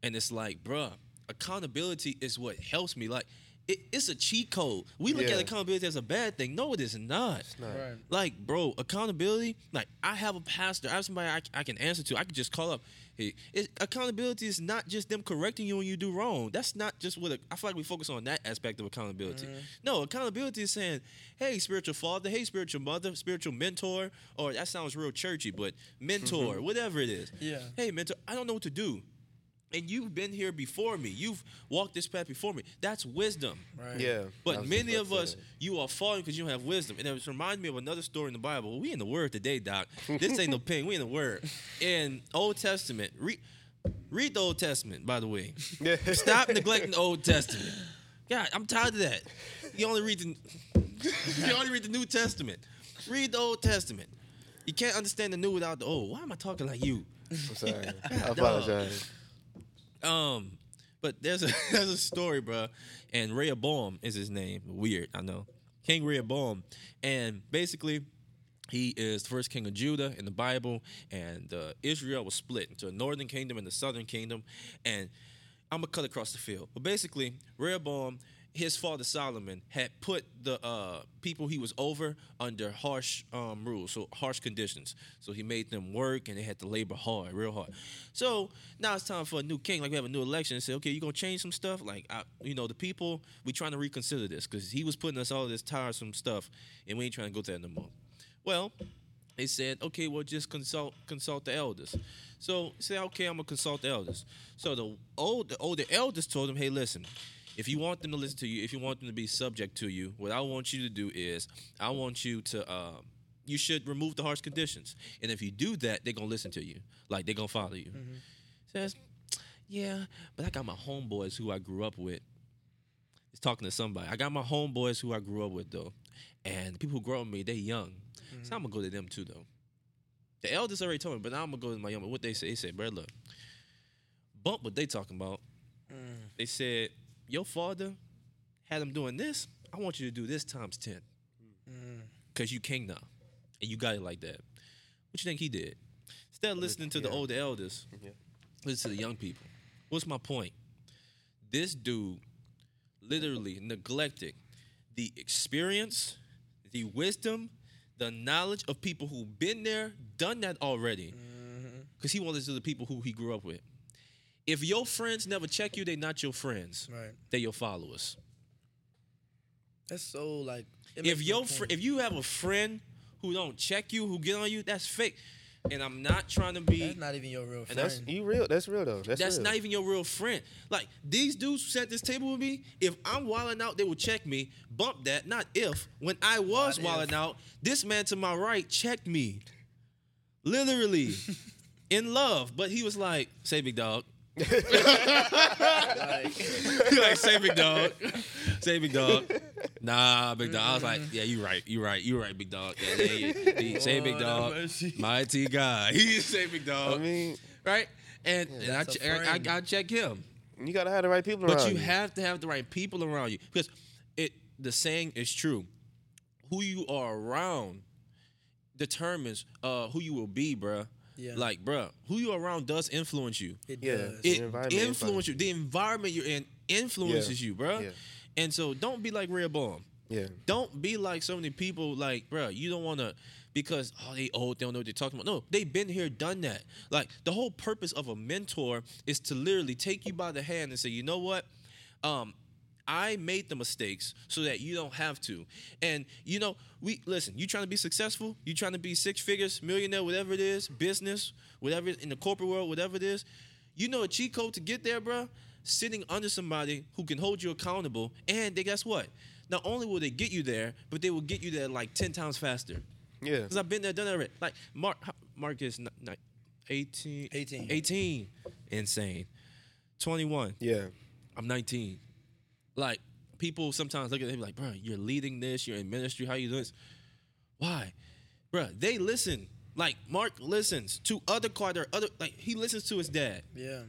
Speaker 1: And it's like, bruh, accountability is what helps me. Like, it, it's a cheat code. We look
Speaker 2: Yeah.
Speaker 1: at accountability as a bad thing. No, it is not.
Speaker 2: not.
Speaker 3: Right.
Speaker 1: Like, bro, accountability. Like, I have a pastor. I have somebody I, I can answer to. I can just call up. Hey, it, accountability is not just them correcting you when you do wrong. That's not just what a, I feel like we focus on that aspect of accountability. Mm-hmm. No, accountability is saying, "Hey, spiritual father. Hey, spiritual mother. Spiritual mentor." Or that sounds real churchy, but mentor, mm-hmm. whatever it is.
Speaker 3: Yeah.
Speaker 1: Hey, mentor. I don't know what to do. And you've been here before me. You've walked this path before me. That's wisdom.
Speaker 3: Right.
Speaker 2: Yeah.
Speaker 1: But many of us,
Speaker 2: say
Speaker 1: you are falling because you don't have wisdom. And it reminds me of another story in the Bible. We in the Word today, Doc. This ain't no [laughs] pen. We in the Word. In Old Testament, read read the Old Testament. By the way, [laughs] stop neglecting the Old Testament. God, I'm tired of that. You only read the you only read the New Testament. Read the Old Testament. You can't understand the new without the old. Why am I talking like you?
Speaker 2: I'm sorry. [laughs] I apologize.
Speaker 1: Um, but there's a [laughs] there's a story, bro, and Rehoboam is his name. Weird, I know. King Rehoboam, and basically, he is the first king of Judah in the Bible, and uh, Israel was split into a northern kingdom and the southern kingdom, and I'm gonna cut across the field. But basically, Rehoboam, his father Solomon, had put the uh, people he was over under harsh um, rules, so harsh conditions. So he made them work, and they had to labor hard, real hard. So now it's time for a new king. Like we have a new election, and say, okay, you gonna change some stuff? Like, I, you know, the people, we trying to reconsider this because he was putting us all this tiresome stuff, and we ain't trying to go through that no more. Well, they said, okay, well, just consult consult the elders. So say, okay, I'm gonna consult the elders. So the old the older elders told him, hey, listen, if you want them to listen to you, if you want them to be subject to you, what I want you to do is, I want you to, um, you should remove the harsh conditions, and if you do that, they're gonna listen to you, like they're gonna follow you. Mm-hmm. Says, yeah, but I got my homeboys who I grew up with. He's talking to somebody. I got my homeboys who I grew up with though, and the people who grow up with me, they young. So mm-hmm. I'm gonna go to them too though. The elders already told me, but now I'm gonna go to my young. What they say? They said, "Bro, look, bump what they talking about." Mm. They said, "Your father had him doing this. I want you to do this times ten, mm. cause you king now, and you got it like that." What you think he did? Instead of listening to the
Speaker 2: Yeah.
Speaker 1: older elders,
Speaker 2: Yeah.
Speaker 1: listen to the young people. What's my point? This dude literally neglected the experience, the wisdom, the knowledge of people who've been there, done that already. Mm-hmm. Because he wanted to the people who he grew up with. If your friends never check you, they're not your friends.
Speaker 3: Right.
Speaker 1: They're your followers.
Speaker 3: That's so like.
Speaker 1: If your fr- if you have a friend who don't check you, who get on you, that's fake. And I'm not trying to be
Speaker 3: that's not even your real friend.
Speaker 2: That's you real. That's real though. That's,
Speaker 1: That's
Speaker 2: real.
Speaker 1: not even your real friend. Like these dudes who sat this table with me, if I'm wilding out, they will check me. Bump that, not if. When I was
Speaker 3: Not
Speaker 1: wilding
Speaker 3: if.
Speaker 1: out, this man to my right checked me. Literally. [laughs] in love. But he was like, say big dog.
Speaker 3: Like, [laughs]
Speaker 1: like, say big dog. say big dog. Nah, big dog. I was like, yeah, you right. You right. You right, big dog. Yeah, yeah, yeah. He- say big
Speaker 3: Lord
Speaker 1: dog. Mighty God. [laughs] He say big dog.
Speaker 2: I mean,
Speaker 1: right? And, and I, che- I, I,
Speaker 3: friend.
Speaker 1: I check him.
Speaker 2: you gotta have the right people
Speaker 1: But
Speaker 2: around
Speaker 1: you have to have the right people around you because it the saying is true. Who you are around determines uh, who you will be, bruh.
Speaker 3: Yeah.
Speaker 1: Like, bruh, who you around does influence you.
Speaker 3: it
Speaker 2: Yeah.
Speaker 3: does.
Speaker 1: It
Speaker 2: environment
Speaker 1: influences you. The environment you're in influences you, bruh.
Speaker 2: Yeah.
Speaker 1: And so don't be like Rehoboam.
Speaker 2: Yeah.
Speaker 1: Don't be like so many people. Like, bruh, you don't want to because oh they old, they don't know what they're talking about. No, they've been here, done that. Like the whole purpose of a mentor is to literally take you by the hand and say, you know what, um. I made the mistakes so that you don't have to. And you know, we listen, you trying to be successful, you trying to be six figures, millionaire, whatever it is, business, whatever in the corporate world, whatever it is, you know a cheat code to get there, bro? Sitting under somebody who can hold you accountable. And they guess what? Not only will they get you there, but they will get you there like 10 times faster.
Speaker 2: Yeah.
Speaker 1: Because I've been there, done that already. Like Mark Mark is ni- ni- 18.
Speaker 3: 18.
Speaker 1: 18. Insane. 21.
Speaker 2: Yeah.
Speaker 1: I'm 19. Like people sometimes look at them like, bro, you're leading this, you're in ministry, how you doing this? Why, bro? They listen. Like Mark listens to other Carter, other like he listens to his dad.
Speaker 3: Yeah.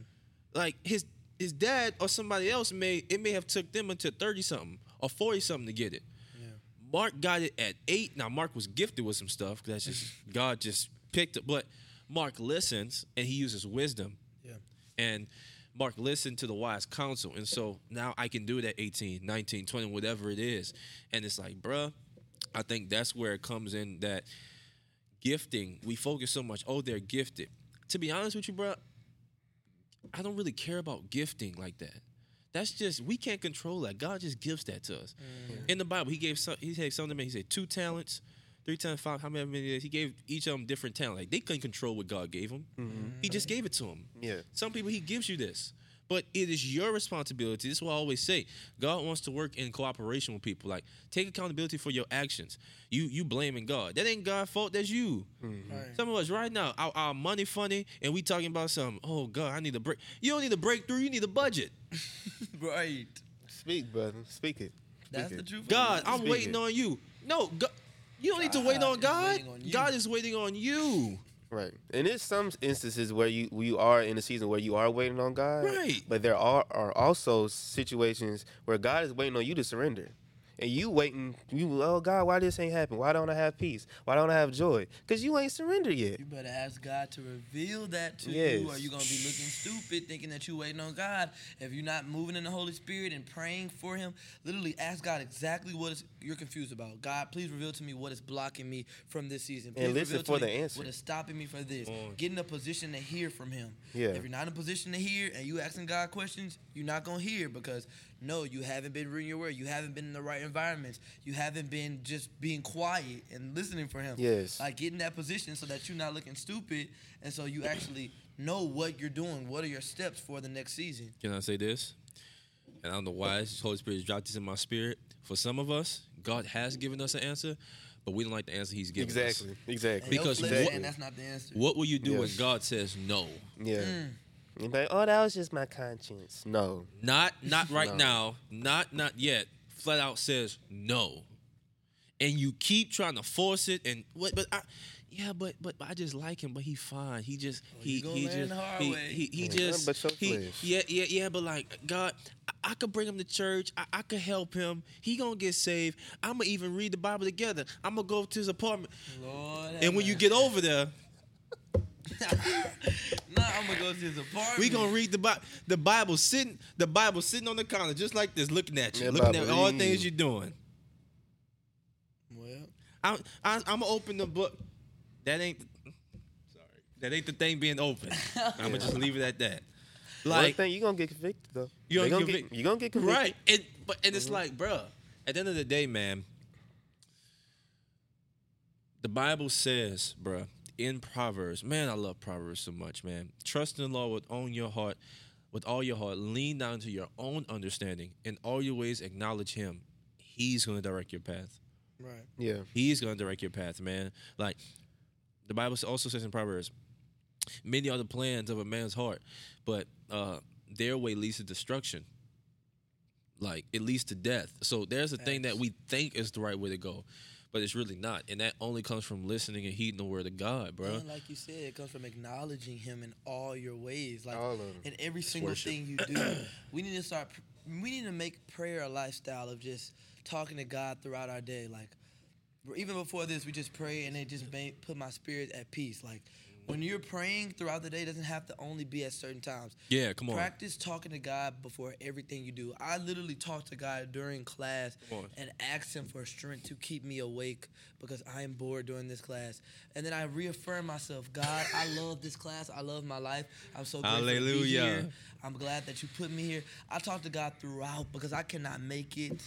Speaker 1: Like his his dad or somebody else may it may have took them until 30 something or 40 something to get it.
Speaker 3: Yeah.
Speaker 1: Mark got it at eight. Now Mark was gifted with some stuff. That's just [laughs] God just picked it. But Mark listens and he uses wisdom.
Speaker 3: Yeah.
Speaker 1: And Mark listen to the wise counsel. And so now I can do it at 18, 19, 20, whatever it is. And it's like, bruh, I think that's where it comes in that gifting. We focus so much, oh, they're gifted. To be honest with you, bruh, I don't really care about gifting like that. That's just we can't control that. God just gives that to us. Mm. In the Bible, He gave some, He gave something to men. He said two talents, three times five. How many days? He gave each of them different talent. Like they couldn't control what God gave them. Mm-hmm. He just gave it to them.
Speaker 2: Yeah.
Speaker 1: Some people He gives you this, but it is your responsibility. This is what I always say. God wants to work in cooperation with people. Like take accountability for your actions. You you blaming God. That ain't God's fault. That's you. Mm-hmm.
Speaker 3: Right.
Speaker 1: Some of us right now, our, our money funny, and we talking about something. Oh God, I need a break. You don't need a breakthrough. You need a budget. [laughs]
Speaker 3: right.
Speaker 2: Speak, brother. Speak it. Speak
Speaker 3: That's
Speaker 2: it.
Speaker 3: the truth.
Speaker 1: God, I'm
Speaker 2: Speak
Speaker 1: waiting
Speaker 2: it.
Speaker 1: on you. No, God, you don't need to wait on God.
Speaker 3: on.
Speaker 1: God is waiting on you.
Speaker 2: Right. And there's some instances where you you are in a season where you are waiting on God.
Speaker 1: Right.
Speaker 2: But there are are also situations where God is waiting on you to surrender. And you waiting, you oh God, why this ain't happen? Why don't I have peace? Why don't I have joy? Because you ain't surrendered yet.
Speaker 3: You better ask God to reveal that to
Speaker 2: Yes.
Speaker 3: you, or you're gonna be looking stupid thinking that you're waiting on God. If you're not moving in the Holy Spirit and praying for Him, literally ask God exactly what is you're confused about. God, please reveal to me what is blocking me from this season. Please
Speaker 2: And listen
Speaker 3: reveal to
Speaker 2: for
Speaker 3: me
Speaker 2: the answer.
Speaker 3: What is stopping me for this?
Speaker 1: on.
Speaker 3: Get in a position to hear from Him.
Speaker 2: Yeah.
Speaker 3: If you're not in a position to hear and you asking God questions, you're not gonna hear because no, you haven't been reading your word. You haven't been in the right environments. You haven't been just being quiet and listening for Him.
Speaker 2: Yes.
Speaker 3: Like get in that position so that you're not looking stupid, and so you actually know what you're doing. What are your steps for the next season?
Speaker 1: Can I say this? And I don't know why the Holy Spirit dropped this in my spirit. For some of us, God has given us an answer, but we don't like the answer He's given us.
Speaker 2: Exactly. Exactly.
Speaker 1: Because
Speaker 3: your
Speaker 1: what-
Speaker 3: flesh that's not the answer.
Speaker 1: What will you do when God says no?
Speaker 2: Yeah.
Speaker 3: Mm.
Speaker 2: You be like, oh, that was just my conscience. No.
Speaker 1: Not not right
Speaker 2: No.
Speaker 1: now. Not not yet. Flat out says no. And you keep trying to force it and what but I yeah, but but I just like him, but he fine. He just oh, he
Speaker 3: you gonna
Speaker 1: he
Speaker 3: learn
Speaker 1: just
Speaker 3: the hard
Speaker 1: he,
Speaker 3: way.
Speaker 1: he, he
Speaker 2: Yeah,
Speaker 1: just
Speaker 2: but your
Speaker 1: he,
Speaker 2: flesh.
Speaker 1: yeah yeah yeah. But like God, I, I could bring him to church. I, I could help him. He gonna get saved. I'm gonna even read the Bible together. I'm gonna go to his apartment.
Speaker 3: Lord,
Speaker 1: And when you get over there, [laughs]
Speaker 3: nah, I'm gonna go to his apartment.
Speaker 1: we gonna read the Bible. The Bible sitting, the Bible sitting on the counter, just like this, looking at you,
Speaker 2: Yeah,
Speaker 1: looking
Speaker 2: Bible
Speaker 1: at all the things you're doing.
Speaker 3: Well,
Speaker 1: I'm, I, I'm gonna open the book. That ain't. Sorry, that ain't the thing being open. [laughs] I'm gonna just leave it at that.
Speaker 2: One
Speaker 1: Like
Speaker 2: thing you gonna get convicted though.
Speaker 1: You
Speaker 2: They
Speaker 1: gonna
Speaker 2: gonna
Speaker 1: convict-
Speaker 2: get, you gonna get convicted.
Speaker 1: right, and but and it's mm-hmm. like, bruh, At the end of the day, man, the Bible says, bruh, in Proverbs, man, I love Proverbs so much, man. Trust in the Lord with own your heart, with all your heart. Lean down to your own understanding. In all your ways, acknowledge Him. He's gonna direct your path.
Speaker 3: Right.
Speaker 2: Yeah.
Speaker 1: He's gonna direct your path, man. Like the Bible also says in Proverbs, many are the plans of a man's heart, but uh, their way leads to destruction. Like it leads to death. So there's a thing that we think is the right way to go, but it's really not, and that only comes from listening and heeding the word of God, bro.
Speaker 3: And like you said, it comes from acknowledging Him in all your ways, like
Speaker 2: All of
Speaker 3: in every single
Speaker 1: worship.
Speaker 3: thing you do. [clears throat] we need to start. We need to make prayer a lifestyle of just talking to God throughout our day. Like even before this, we just pray and it just made, put my spirit at peace. Like when you're praying throughout the day, it doesn't have to only be at certain times.
Speaker 1: Yeah, come on.
Speaker 3: Practice talking to God before everything you do. I literally talk to God during class and ask Him for strength to keep me awake because I am bored during this class. And then I reaffirm myself, God, I love this class. I love my life. I'm so grateful to be here. I'm glad that you put me here. I talk to God throughout because I cannot make it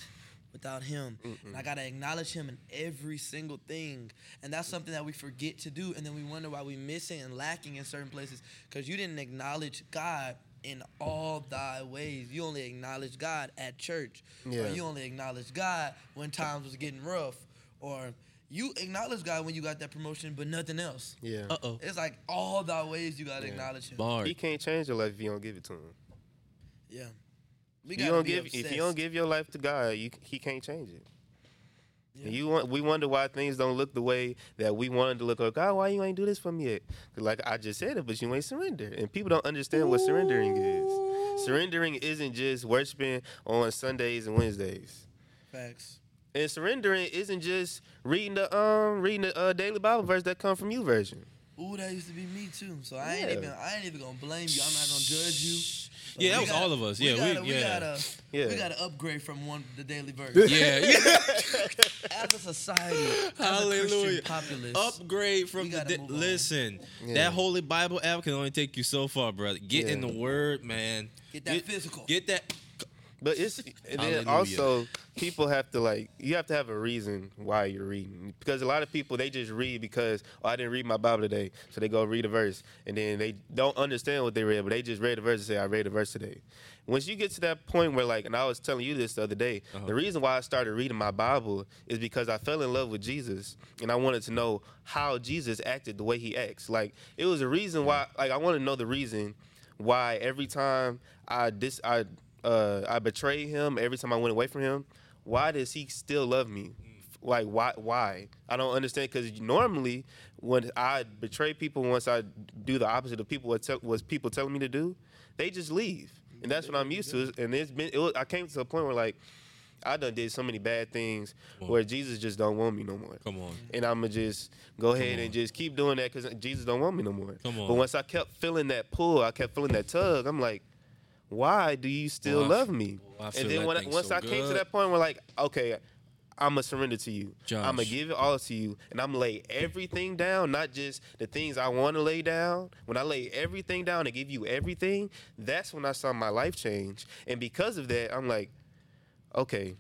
Speaker 3: without him. And I gotta acknowledge him in every single thing. And that's something that we forget to do. And then we wonder why we're missing and lacking in certain places. Because you didn't acknowledge God in all thy ways. You only acknowledge God at church.
Speaker 2: Yeah.
Speaker 3: Or you only acknowledge God when times was getting rough. Or you acknowledge God when you got that promotion, but nothing else.
Speaker 2: Yeah.
Speaker 1: Uh oh.
Speaker 3: It's like all thy ways you gotta
Speaker 2: Yeah.
Speaker 3: acknowledge him.
Speaker 1: Bar.
Speaker 2: He can't change your life if you don't give it to him.
Speaker 3: Yeah. We
Speaker 2: If you don't give if you don't give your life to God, you he can't change it.
Speaker 3: Yeah.
Speaker 2: And you want we wonder why things don't look the way that we wanted to look. Or God, why you ain't do this for me yet? like I just said it, but you ain't surrender, and people don't understand what surrendering is. Surrendering isn't just worshiping on Sundays and Wednesdays.
Speaker 3: Facts.
Speaker 2: And surrendering isn't just reading the um reading the uh, daily Bible verse that come from YouVersion.
Speaker 3: Ooh, that used to be me too. So I ain't
Speaker 2: Yeah.
Speaker 3: even I ain't even gonna blame you. I'm not gonna judge you. But
Speaker 1: Yeah, that was
Speaker 3: gotta-
Speaker 1: all of us. Yeah, we-
Speaker 3: gotta, we
Speaker 1: yeah.
Speaker 3: gotta
Speaker 2: Yeah.
Speaker 3: we gotta upgrade from one the daily verse.
Speaker 1: Yeah, [laughs] yeah.
Speaker 3: As a society, as a
Speaker 1: Hallelujah.
Speaker 3: Populace,
Speaker 1: Upgrade from the.
Speaker 3: gotta
Speaker 1: Di- listen,
Speaker 2: Yeah.
Speaker 1: that Holy Bible app can only take you so far, brother. Get in the Word, man.
Speaker 3: get that physical.
Speaker 1: Get that.
Speaker 2: But it's and then
Speaker 1: Hallelujah.
Speaker 2: also people have to like you have to have a reason why you're reading because a lot of people they just read because oh I didn't read my Bible today so they go read a verse and then they don't understand what they read but they just read a verse and say I read a verse today. Once you get to that point where like and I was telling you this the other day
Speaker 1: Uh-huh.
Speaker 2: the reason why I started reading my Bible is because I fell in love with Jesus and I wanted to know how Jesus acted the way he acts like it was a reason why like I want to know the reason why every time I dis I uh I betrayed him, every time I went away from him, why does he still love me? Mm. Like why why? I don't understand because normally when I betray people, once I do the opposite of people what tell, was people telling me to do, they just leave, and that's what I'm used to. And it's been it was, I came to a point where like I done did so many bad things where Jesus just don't want me no more
Speaker 1: Come on.
Speaker 2: and I'm gonna just go ahead and just keep doing that because Jesus don't want me no more.
Speaker 1: Come on.
Speaker 2: But once I kept feeling that pull, I kept feeling that tug. I'm like, why do you still
Speaker 1: Well,
Speaker 2: love me?
Speaker 1: well,
Speaker 2: and then when I, once
Speaker 1: so
Speaker 2: I came to that point where like, okay, I'm gonna surrender to you. I'm gonna give it all to you, and I'm gonna lay everything down, not just the things I want to lay down. When I lay everything down and give you everything, that's when I saw my life change. And because of that, I'm like, okay,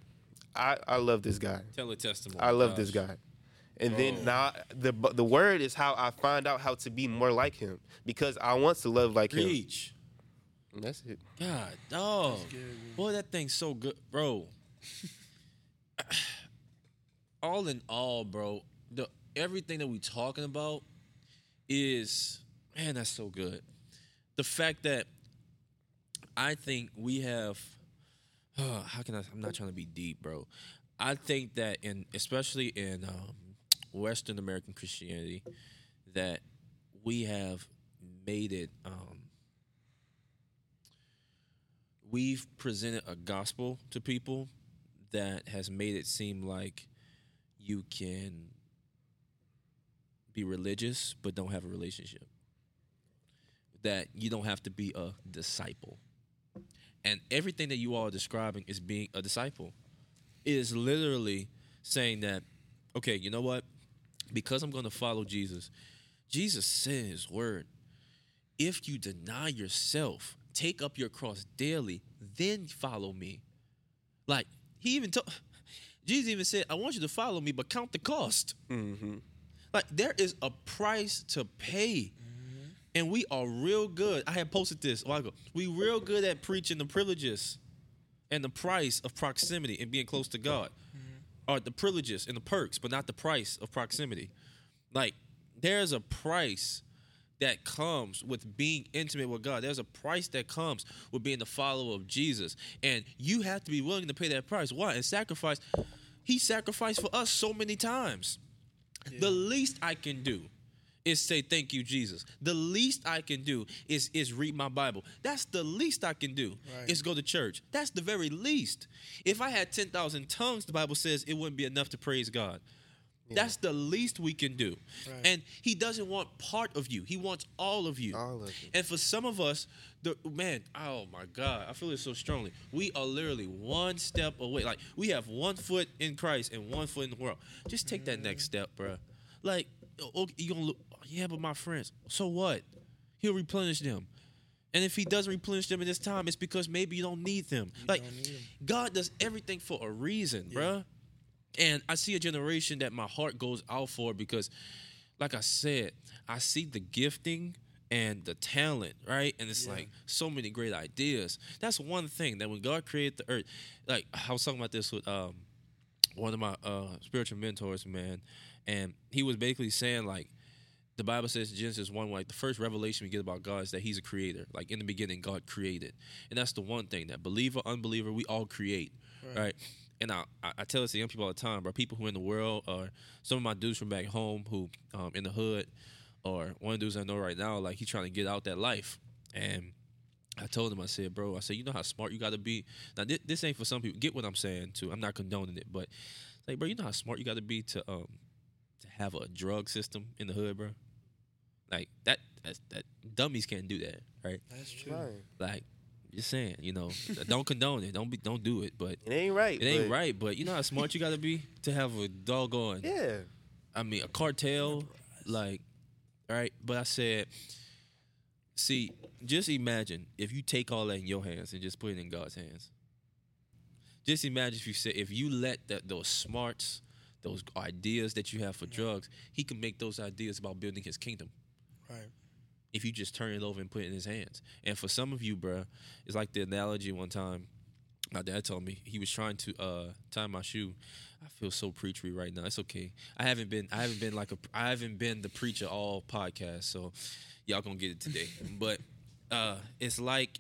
Speaker 2: I I love this guy.
Speaker 1: Tell a testimony.
Speaker 2: I love this guy. And
Speaker 1: Oh.
Speaker 2: then now the the word is how I find out how to be more like him because I want to love like him.
Speaker 1: Preach.
Speaker 2: And that's it.
Speaker 1: God, dog. Boy, that thing's so good, bro. [laughs] all in all, bro, the everything that we talking about is man, that's so good. The fact that I think we have [sighs] how can I I'm not trying to be deep, bro. I think that in especially in um, Western American Christianity that we have made it um, we've presented a gospel to people that has made it seem like you can be religious but don't have a relationship. That you don't have to be a disciple. And everything that you all are describing is being a disciple. It is literally saying that, okay, you know what? Because I'm going to follow Jesus, Jesus said in his word, if you deny yourself, take up your cross daily, then follow me. Like he even told [laughs] Jesus even said, I want you to follow me, but count the cost.
Speaker 2: Mm-hmm.
Speaker 1: Like there is a price to pay. And we are real good. I had posted this a while ago. We real good at preaching the privileges and the price of proximity and being close to God. Or the privileges and the perks, but not the price of proximity. Like there's a price that comes with being intimate with God. There's a price that comes with being the follower of Jesus. And you have to be willing to pay that price. Why? And sacrifice. He sacrificed for us so many times. The least I can do is say thank you, Jesus. The least I can do is is read my Bible. That's the least I can do.
Speaker 3: Right.
Speaker 1: Is go to church. That's the very least. If I had ten thousand tongues, the Bible says it wouldn't be enough to praise God. That's the least we can do.
Speaker 3: Right.
Speaker 1: And he doesn't want part of you. He wants all of you.
Speaker 2: All of you.
Speaker 1: And for some of us, the man, oh my God, I feel it so strongly. We are literally one step away. Like we have one foot in Christ and one foot in the world. Just take that next step, bro. Like, oh, you gonna look? Yeah, but my friends. So what? He'll replenish them. And if he doesn't replenish them in this time, it's because maybe you don't need them. like
Speaker 3: don't.
Speaker 1: God does everything for a reason, bruh. And I see a generation that my heart goes out for because, like I said, I see the gifting and the talent, right? And it's
Speaker 3: Yeah.
Speaker 1: like so many great ideas. That's one thing that when God created the earth, like I was talking about this with um one of my uh spiritual mentors, man, and he was basically saying like the Bible says in Genesis 1, like the first revelation we get about God is that He's a creator. Like in the beginning, God created. And that's the one thing that believer, unbeliever, we all create. Right. And I, I I tell this to young people all the time, bro. People who are in the world or some of my dudes from back home who um in the hood or one of the dudes I know right now, like he's trying to get out that life. And I told him, I said, bro, I said, you know how smart you got to be. Now, this, this ain't for some people. Get what I'm saying, too. I'm not condoning it, but like, bro, you know how smart you got to be to um to have a drug system in the hood, bro. Like that, that's, that dummies can't do that, right?
Speaker 3: That's true.
Speaker 1: Like, just saying, you know, don't condone it. Don't be, don't do it. But
Speaker 2: It ain't right.
Speaker 1: it ain't
Speaker 2: but-
Speaker 1: right. But you know how smart you got to be to have a doggone.
Speaker 2: Yeah.
Speaker 1: I mean, a cartel, like, right? But I said, see, just imagine if you take all that in your hands and just put it in God's hands. Just imagine if you said if you let that those smarts, those ideas that you have for drugs, he can make those ideas about building his kingdom.
Speaker 3: Right.
Speaker 1: If you just turn it over and put it in his hands. And for some of you, bruh, it's like the analogy one time. My dad told me he was trying to uh, tie my shoe. I feel so preachery right now. It's okay. I haven't been. I haven't been like a. I haven't been the preacher all podcast. So y'all gonna get it today. [laughs] but uh, it's like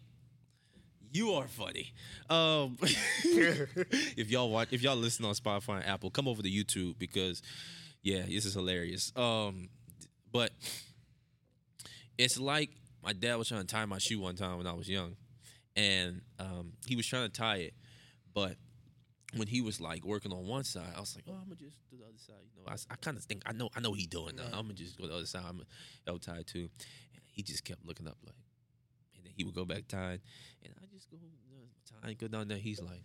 Speaker 1: you are funny. Um, [laughs] if y'all watch, if y'all listen on Spotify and Apple, come over to YouTube because, yeah, this is hilarious. Um, but it's like my dad was trying to tie my shoe one time when I was young, and um, he was trying to tie it, but when he was like working on one side, I was like, "Oh, I'm gonna just do the other side." You know, I, I kind of think I know I know he doing that.
Speaker 3: Right.
Speaker 1: I'm gonna just go the other side. I'm gonna help tie it too. And he just kept looking up like, and then he would go back tying, and I just go you know, tying, go down there. He's like,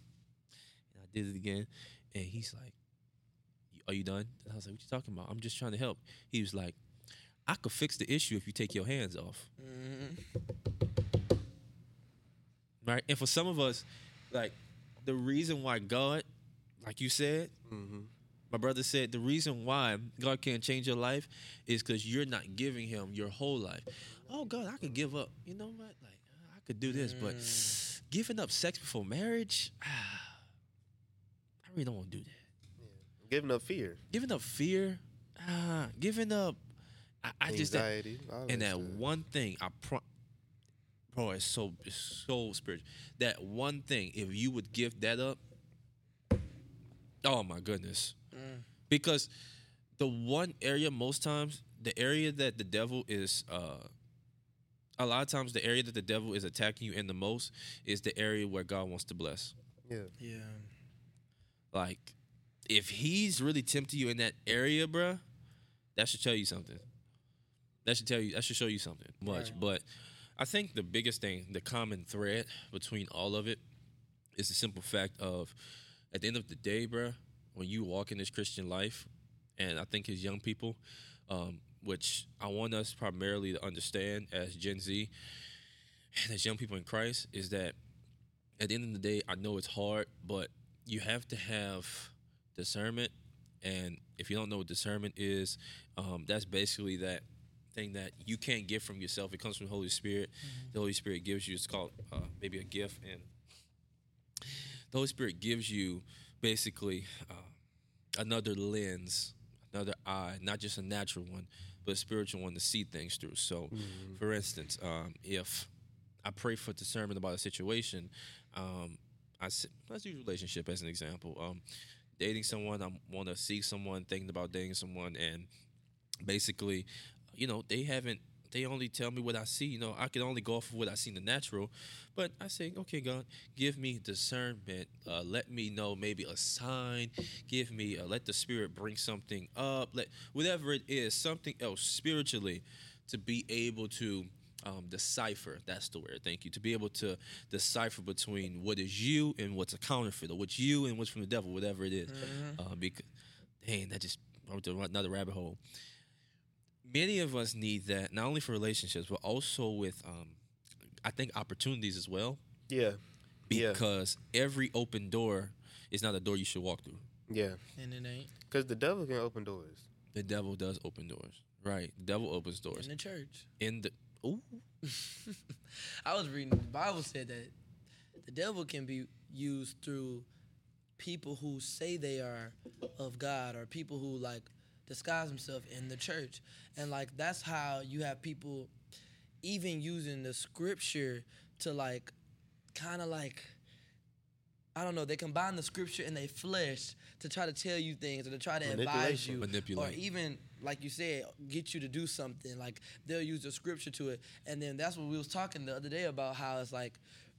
Speaker 1: and I did it again, and he's like, "Are you done?" And I was like, "What you talking about? I'm just trying to help." He was like, "I could fix the issue if you take your hands off."
Speaker 3: Mhm.
Speaker 1: right? And for some of us, like the reason why God, like you said,
Speaker 2: Mm-hmm.
Speaker 1: my brother said, the reason why God can't change your life is because you're not giving Him your whole life. Oh God, I could give up. You know what? Like I could do this, but giving up sex before marriage, [sighs] I really don't want to do that.
Speaker 2: Giving up fear,
Speaker 1: Giving up fear, ah, giving up. I, I just that,
Speaker 2: anxiety, all
Speaker 1: and that
Speaker 2: stuff.
Speaker 1: one thing I pro bro it's so it's so spiritual that one thing if you would give that up oh my goodness
Speaker 3: Mm.
Speaker 1: because the one area most times the area that the devil is uh a lot of times the area that the devil is attacking you in the most is the area where god wants to bless
Speaker 2: Yeah.
Speaker 3: Yeah.
Speaker 1: like if he's really tempting you in that area bruh that should tell you something that should tell you that should show you something much
Speaker 3: Right.
Speaker 1: but i think the biggest thing the common thread between all of it is the simple fact of at the end of the day bruh when you walk in this christian life and i think as young people um, which i want us primarily to understand as gen z and as young people in christ is that at the end of the day i know it's hard but you have to have discernment and if you don't know what discernment is um, that's basically that thing that you can't get from yourself. It comes from the holy spirit. The holy spirit gives you it's called uh, maybe a gift and the holy spirit gives you basically uh, another lens another eye not just a natural one but a spiritual one to see things through. So for instance um, if i pray for discernment about a situation um, I let's use relationship as an example. Um, dating someone, I want to see someone, thinking about dating someone, and basically, you know, they haven't. They only tell me what I see. You know, I can only go off of what I see in the natural. But I say, okay, God, give me discernment. Uh, let me know maybe a sign. Give me, uh, let the Spirit bring something up. Let whatever it is, something else spiritually, to be able to um, decipher. That's the word. Thank you. To be able to decipher between what is you and what's a counterfeit, or what's you and what's from the devil, whatever it is. Uh, because, dang, that just brought to another rabbit hole. Many of us need that not only for relationships, but also with, um, I think, opportunities as well.
Speaker 2: Yeah. Yeah.
Speaker 1: Because every open door is not a door you should walk through.
Speaker 2: Yeah.
Speaker 3: And it ain't
Speaker 2: Because the devil can open doors.
Speaker 1: The devil does open doors, right? The devil opens doors
Speaker 3: in the church.
Speaker 1: in the. Ooh, [laughs]
Speaker 3: I was reading the Bible said that the devil can be used through people who say they are of God or people who like disguise themselves in the church. And like that's how you have people even using the scripture to like kind of like I don't know, they combine the scripture and they flesh to try to tell you things or to try to advise you.
Speaker 1: Manipulate.
Speaker 3: Or even like you said, get you to do something. Like they'll use the scripture to it. And then that's what we was talking the other day about how it's like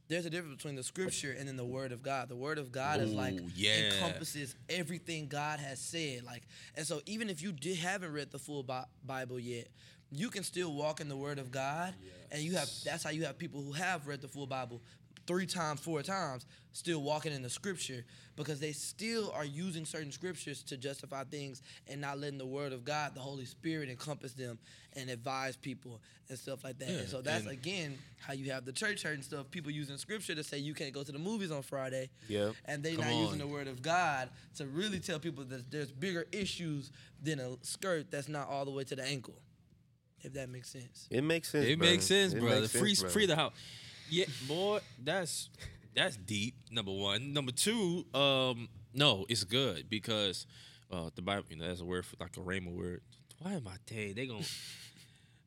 Speaker 3: there's a difference between the scripture and then the word of God. The word of God is like
Speaker 1: Ooh, yeah.
Speaker 3: encompasses everything God has said. Like and so even if you did haven't read the full Bible yet, you can still walk in the word of God and you have that's how you have people who have read the full Bible three times, four times, still walking in the scripture because they still are using certain scriptures to justify things and not letting the word of God, the Holy Spirit, encompass them and advise people and stuff like that.
Speaker 1: Yeah,
Speaker 3: and so that's
Speaker 1: and-
Speaker 3: again how you have the church hurt and stuff. People using scripture to say you can't go to the movies on Friday.
Speaker 2: Yep.
Speaker 3: And they
Speaker 1: Come
Speaker 3: not using the word of God to really tell people that there's bigger issues than a skirt that's not all the way to the ankle. If that makes sense.
Speaker 2: It makes sense.
Speaker 1: It
Speaker 2: brother.
Speaker 1: makes sense,
Speaker 2: It
Speaker 1: brother.
Speaker 2: makes
Speaker 1: free,
Speaker 2: sense,
Speaker 1: free
Speaker 2: brother.
Speaker 1: the house. Yeah, boy, that's that's deep. Number one. Number two. Um, no, it's good because uh, the Bible, you know, that's a word for like a rhema word. Why am I dang? They gonna. [sighs]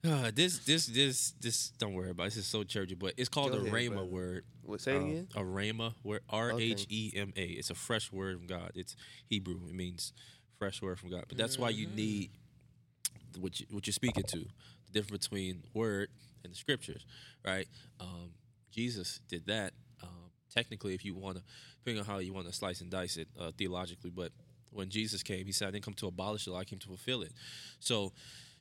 Speaker 1: Uh, this, this, this, this. Don't worry about. it. This is so churchy, but it's called
Speaker 2: Go
Speaker 1: a
Speaker 2: ahead,
Speaker 1: rhema
Speaker 2: brother.
Speaker 1: word.
Speaker 2: What, say it
Speaker 1: Uh,
Speaker 2: again?
Speaker 1: A rhema word. R H E M A. It's a fresh word from God. It's Hebrew. It means fresh word from God. But that's why you need what you, what you're speaking to. The difference between word and the scriptures, right? Um, Jesus did that. Um, technically, if you want to, depending on how you want to slice and dice it uh, theologically, but when Jesus came, he said, "I didn't come to abolish the law; I came to fulfill it." So.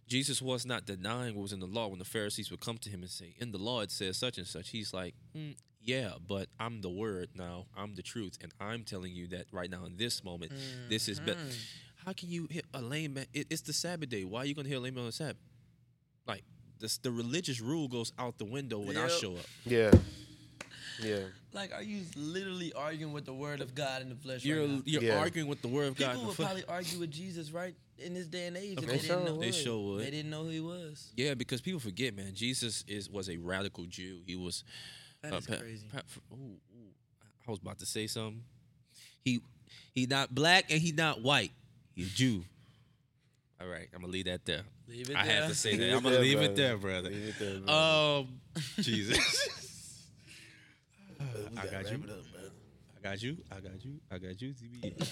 Speaker 1: Jesus was not denying what was in the law when the Pharisees would come to him and say, In the law it says such and such. He's like, "Mm, Yeah, but I'm the word now. I'm the truth. And I'm telling you that right now in this moment, this is better. How can you hit a lame man? It, it's the Sabbath day. Why are you going to hit a lame man on the Sabbath? Like, this, the religious rule goes out the window when I show up.
Speaker 2: Yeah. Yeah.
Speaker 3: Like, are you literally arguing with the word of God in the flesh
Speaker 1: You're,
Speaker 3: right now?
Speaker 1: you're
Speaker 2: Yeah.
Speaker 1: arguing with the word of God.
Speaker 3: People
Speaker 1: in the
Speaker 3: would probably argue with Jesus right in this day and age
Speaker 1: Of
Speaker 3: if they didn't
Speaker 2: They
Speaker 3: know.
Speaker 1: They
Speaker 3: who-
Speaker 1: sure would.
Speaker 3: They didn't know who he was.
Speaker 1: Yeah, because people forget, man. Jesus is was a radical Jew. He was
Speaker 3: That
Speaker 1: Uh,
Speaker 3: is
Speaker 1: pa-
Speaker 3: crazy.
Speaker 1: pa- f- ooh, ooh. I was about to say something. He he not black and he not white. He a Jew. All right, I'm gonna leave that there.
Speaker 3: Leave it
Speaker 1: I
Speaker 3: there.
Speaker 1: have to say that. I'm gonna
Speaker 2: there,
Speaker 1: leave it there, brother.
Speaker 2: Leave it there, brother.
Speaker 1: Um, [laughs] Jesus. [laughs] I got you. I got you. I got you. I got you. TBA.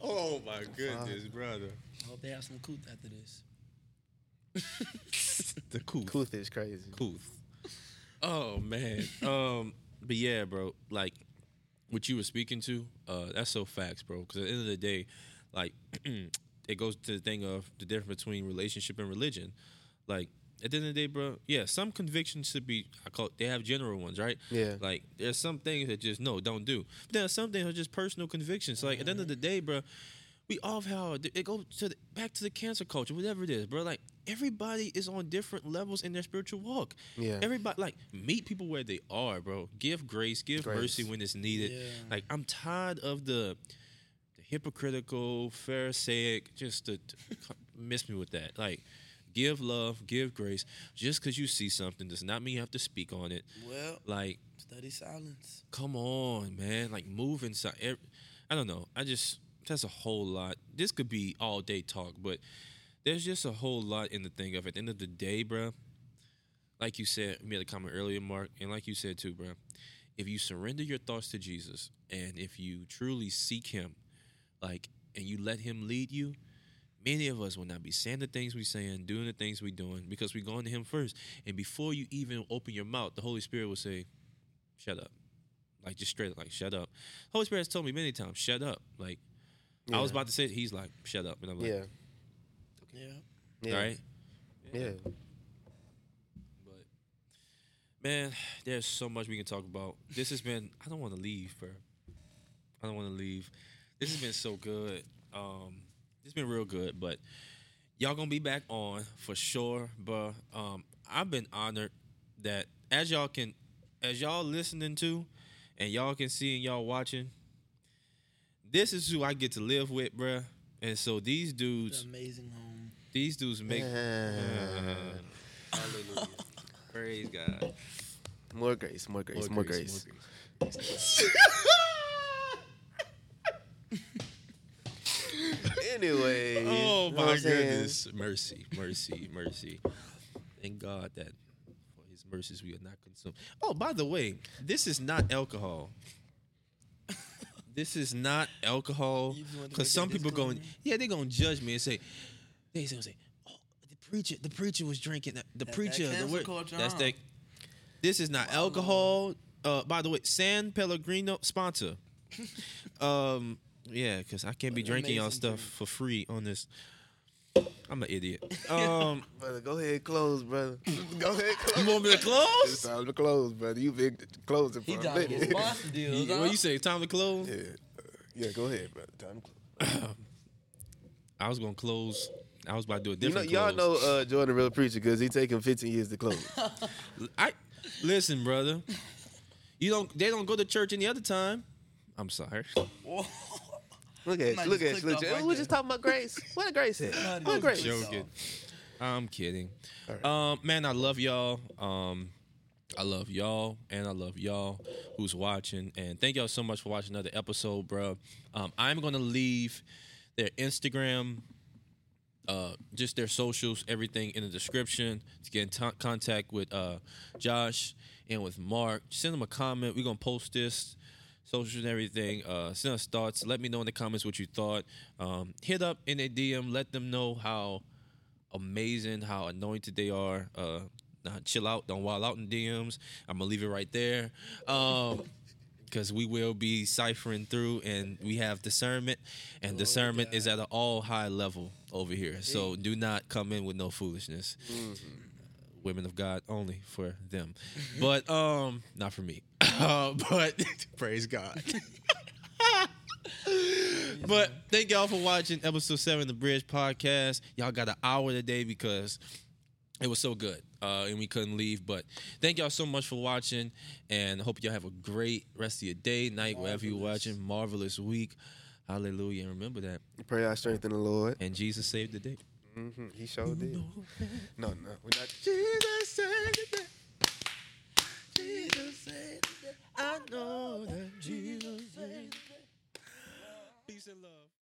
Speaker 1: oh my goodness, brother.
Speaker 3: I hope they have some couth after this. [laughs]
Speaker 1: The cool.
Speaker 2: Kuth is crazy.
Speaker 1: Kuth. Oh man. Um, but yeah, bro. Like what you were speaking to, uh, that's so facts, bro. Because at the end of the day, like [clears throat] it goes to the thing of the difference between relationship and religion. Like at the end of the day, bro. Yeah, some convictions should be. I call they have general ones, right?
Speaker 2: Yeah.
Speaker 1: Like there's some things that just no, don't do. But there are some things that are just personal convictions. Like at the end of the day, bro. We all have it go to the, back to the cancel culture, whatever it is, bro. Like everybody is on different levels in their spiritual walk.
Speaker 2: Yeah.
Speaker 1: Everybody like meet people where they are, bro. Give grace, give
Speaker 2: Grace.
Speaker 1: mercy when it's needed.
Speaker 3: Yeah.
Speaker 1: Like I'm tired of the the hypocritical, pharisaic, just to, to [laughs] miss me with that. Like give love, give grace. Just because you see something does not mean you have to speak on it.
Speaker 3: Well,
Speaker 1: Like
Speaker 3: study silence.
Speaker 1: come on, man. Like move inside. I don't know. I just that's a whole lot. This could be all day talk, but there's just a whole lot in the thing of. At the end of the day, bruh, like you said, you made a comment earlier, Mark, and like you said too, bruh, if you surrender your thoughts to Jesus and if you truly seek Him, like, and you let Him lead you, many of us will not be saying the things we're saying, doing the things we're doing, because we're going to Him first. And before you even open your mouth, the Holy Spirit will say, "Shut up." Like just straight, up, like shut up. Holy Spirit has told me many times, shut up. Like I was about to say, he's like, shut up, and I'm like,
Speaker 2: Yeah.
Speaker 3: Yeah.
Speaker 2: Yeah.
Speaker 1: all right.
Speaker 2: Yeah.
Speaker 1: But man, there's so much we can talk about. This has been. I don't want to leave, bro. I don't want to leave. This has been so good. Um, it's been real good. But y'all gonna be back on for sure. But um, I've been honored that as y'all can, as y'all listening to, and y'all can see and y'all watching. This is who I get to live with, bruh. And so these dudes,
Speaker 3: an amazing home.
Speaker 1: these dudes make.
Speaker 2: Yeah. [laughs]
Speaker 1: Hallelujah. Praise God.
Speaker 2: More grace, more grace, more, grace.
Speaker 1: more grace. [laughs]
Speaker 2: Anyway. [laughs]
Speaker 1: Oh
Speaker 2: you know
Speaker 1: my
Speaker 2: what I'm saying?
Speaker 1: goodness. Mercy, mercy, mercy. Thank God that for his mercies we are not consumed. Oh, by the way, this is not alcohol. This is not alcohol.
Speaker 3: You just want to
Speaker 1: Because some people going, yeah, they're gonna judge me and say, they gonna say, oh, the preacher, the preacher was drinking. The, the
Speaker 3: that
Speaker 1: preacher, the
Speaker 3: cancel
Speaker 1: word, that's that. This is not alcohol. Uh, by the way, San Pellegrino sponsor. [laughs] um, yeah, because I can't be drinking y'all stuff
Speaker 3: drink.
Speaker 1: for free on this. I'm an idiot. [laughs] Um,
Speaker 2: Brother, go ahead, close, brother. [laughs] go ahead, close.
Speaker 1: you want me to close?
Speaker 2: It's
Speaker 1: close?
Speaker 2: time to close, brother. You've been closing for
Speaker 3: He
Speaker 2: a
Speaker 3: trying to get
Speaker 2: minute.
Speaker 3: sponsor deals.
Speaker 1: What
Speaker 3: huh?
Speaker 1: you say? Time to close?
Speaker 2: yeah, uh, yeah. Go ahead, brother. Time to close. [clears throat]
Speaker 1: I was gonna close. I was about to do a
Speaker 2: You know,
Speaker 1: different.
Speaker 2: y'all
Speaker 1: close.
Speaker 2: know uh, Jordan, real preacher, because he taking 15 years to close. [laughs]
Speaker 1: I listen, brother. You don't. They don't go to church any other time. I'm sorry.
Speaker 2: Look at
Speaker 3: Might
Speaker 2: you, look at
Speaker 3: clicked
Speaker 2: you.
Speaker 3: off right
Speaker 2: we
Speaker 3: there.
Speaker 2: just talking about grace. What a grace at?
Speaker 3: Not
Speaker 2: What a grace?
Speaker 3: joke.
Speaker 1: Joking. I'm kidding.
Speaker 2: All right.
Speaker 1: Um, man, I love y'all. Um, I love y'all, and I love y'all who's watching. And thank y'all so much for watching another episode, bro. Um, I'm gonna leave their Instagram, uh, just their socials, everything in the description to get in t- contact with uh, Josh and with Mark. Send them a comment. We're gonna post this. Socials and everything. Uh, send us thoughts. Let me know in the comments what you thought. Um, hit up in a DM. Let them know how amazing, how anointed they are. Uh, nah, chill out, don't wild out in DMs. I'm gonna leave it right there. Um, [laughs] because we will be ciphering through and we have discernment and discernment is at an all high level over here so do not come in with no foolishness women of god only for them. But um not for me. [laughs] Uh, but [laughs] praise god. [laughs] But thank y'all for watching episode 7 of the bridge podcast. Y'all got an hour today because it was so good uh, and we couldn't leave. But thank y'all so much for watching and hope y'all have a great rest of your day night wherever you're watching. Marvelous week. Hallelujah. And remember that.
Speaker 2: Pray i strengthen the Lord.
Speaker 1: and jesus saved the day
Speaker 2: hmm He sure did. No, no, we're not. Jesus saved the. Jesus saved the. I know that Jesus saved the
Speaker 1: peace and love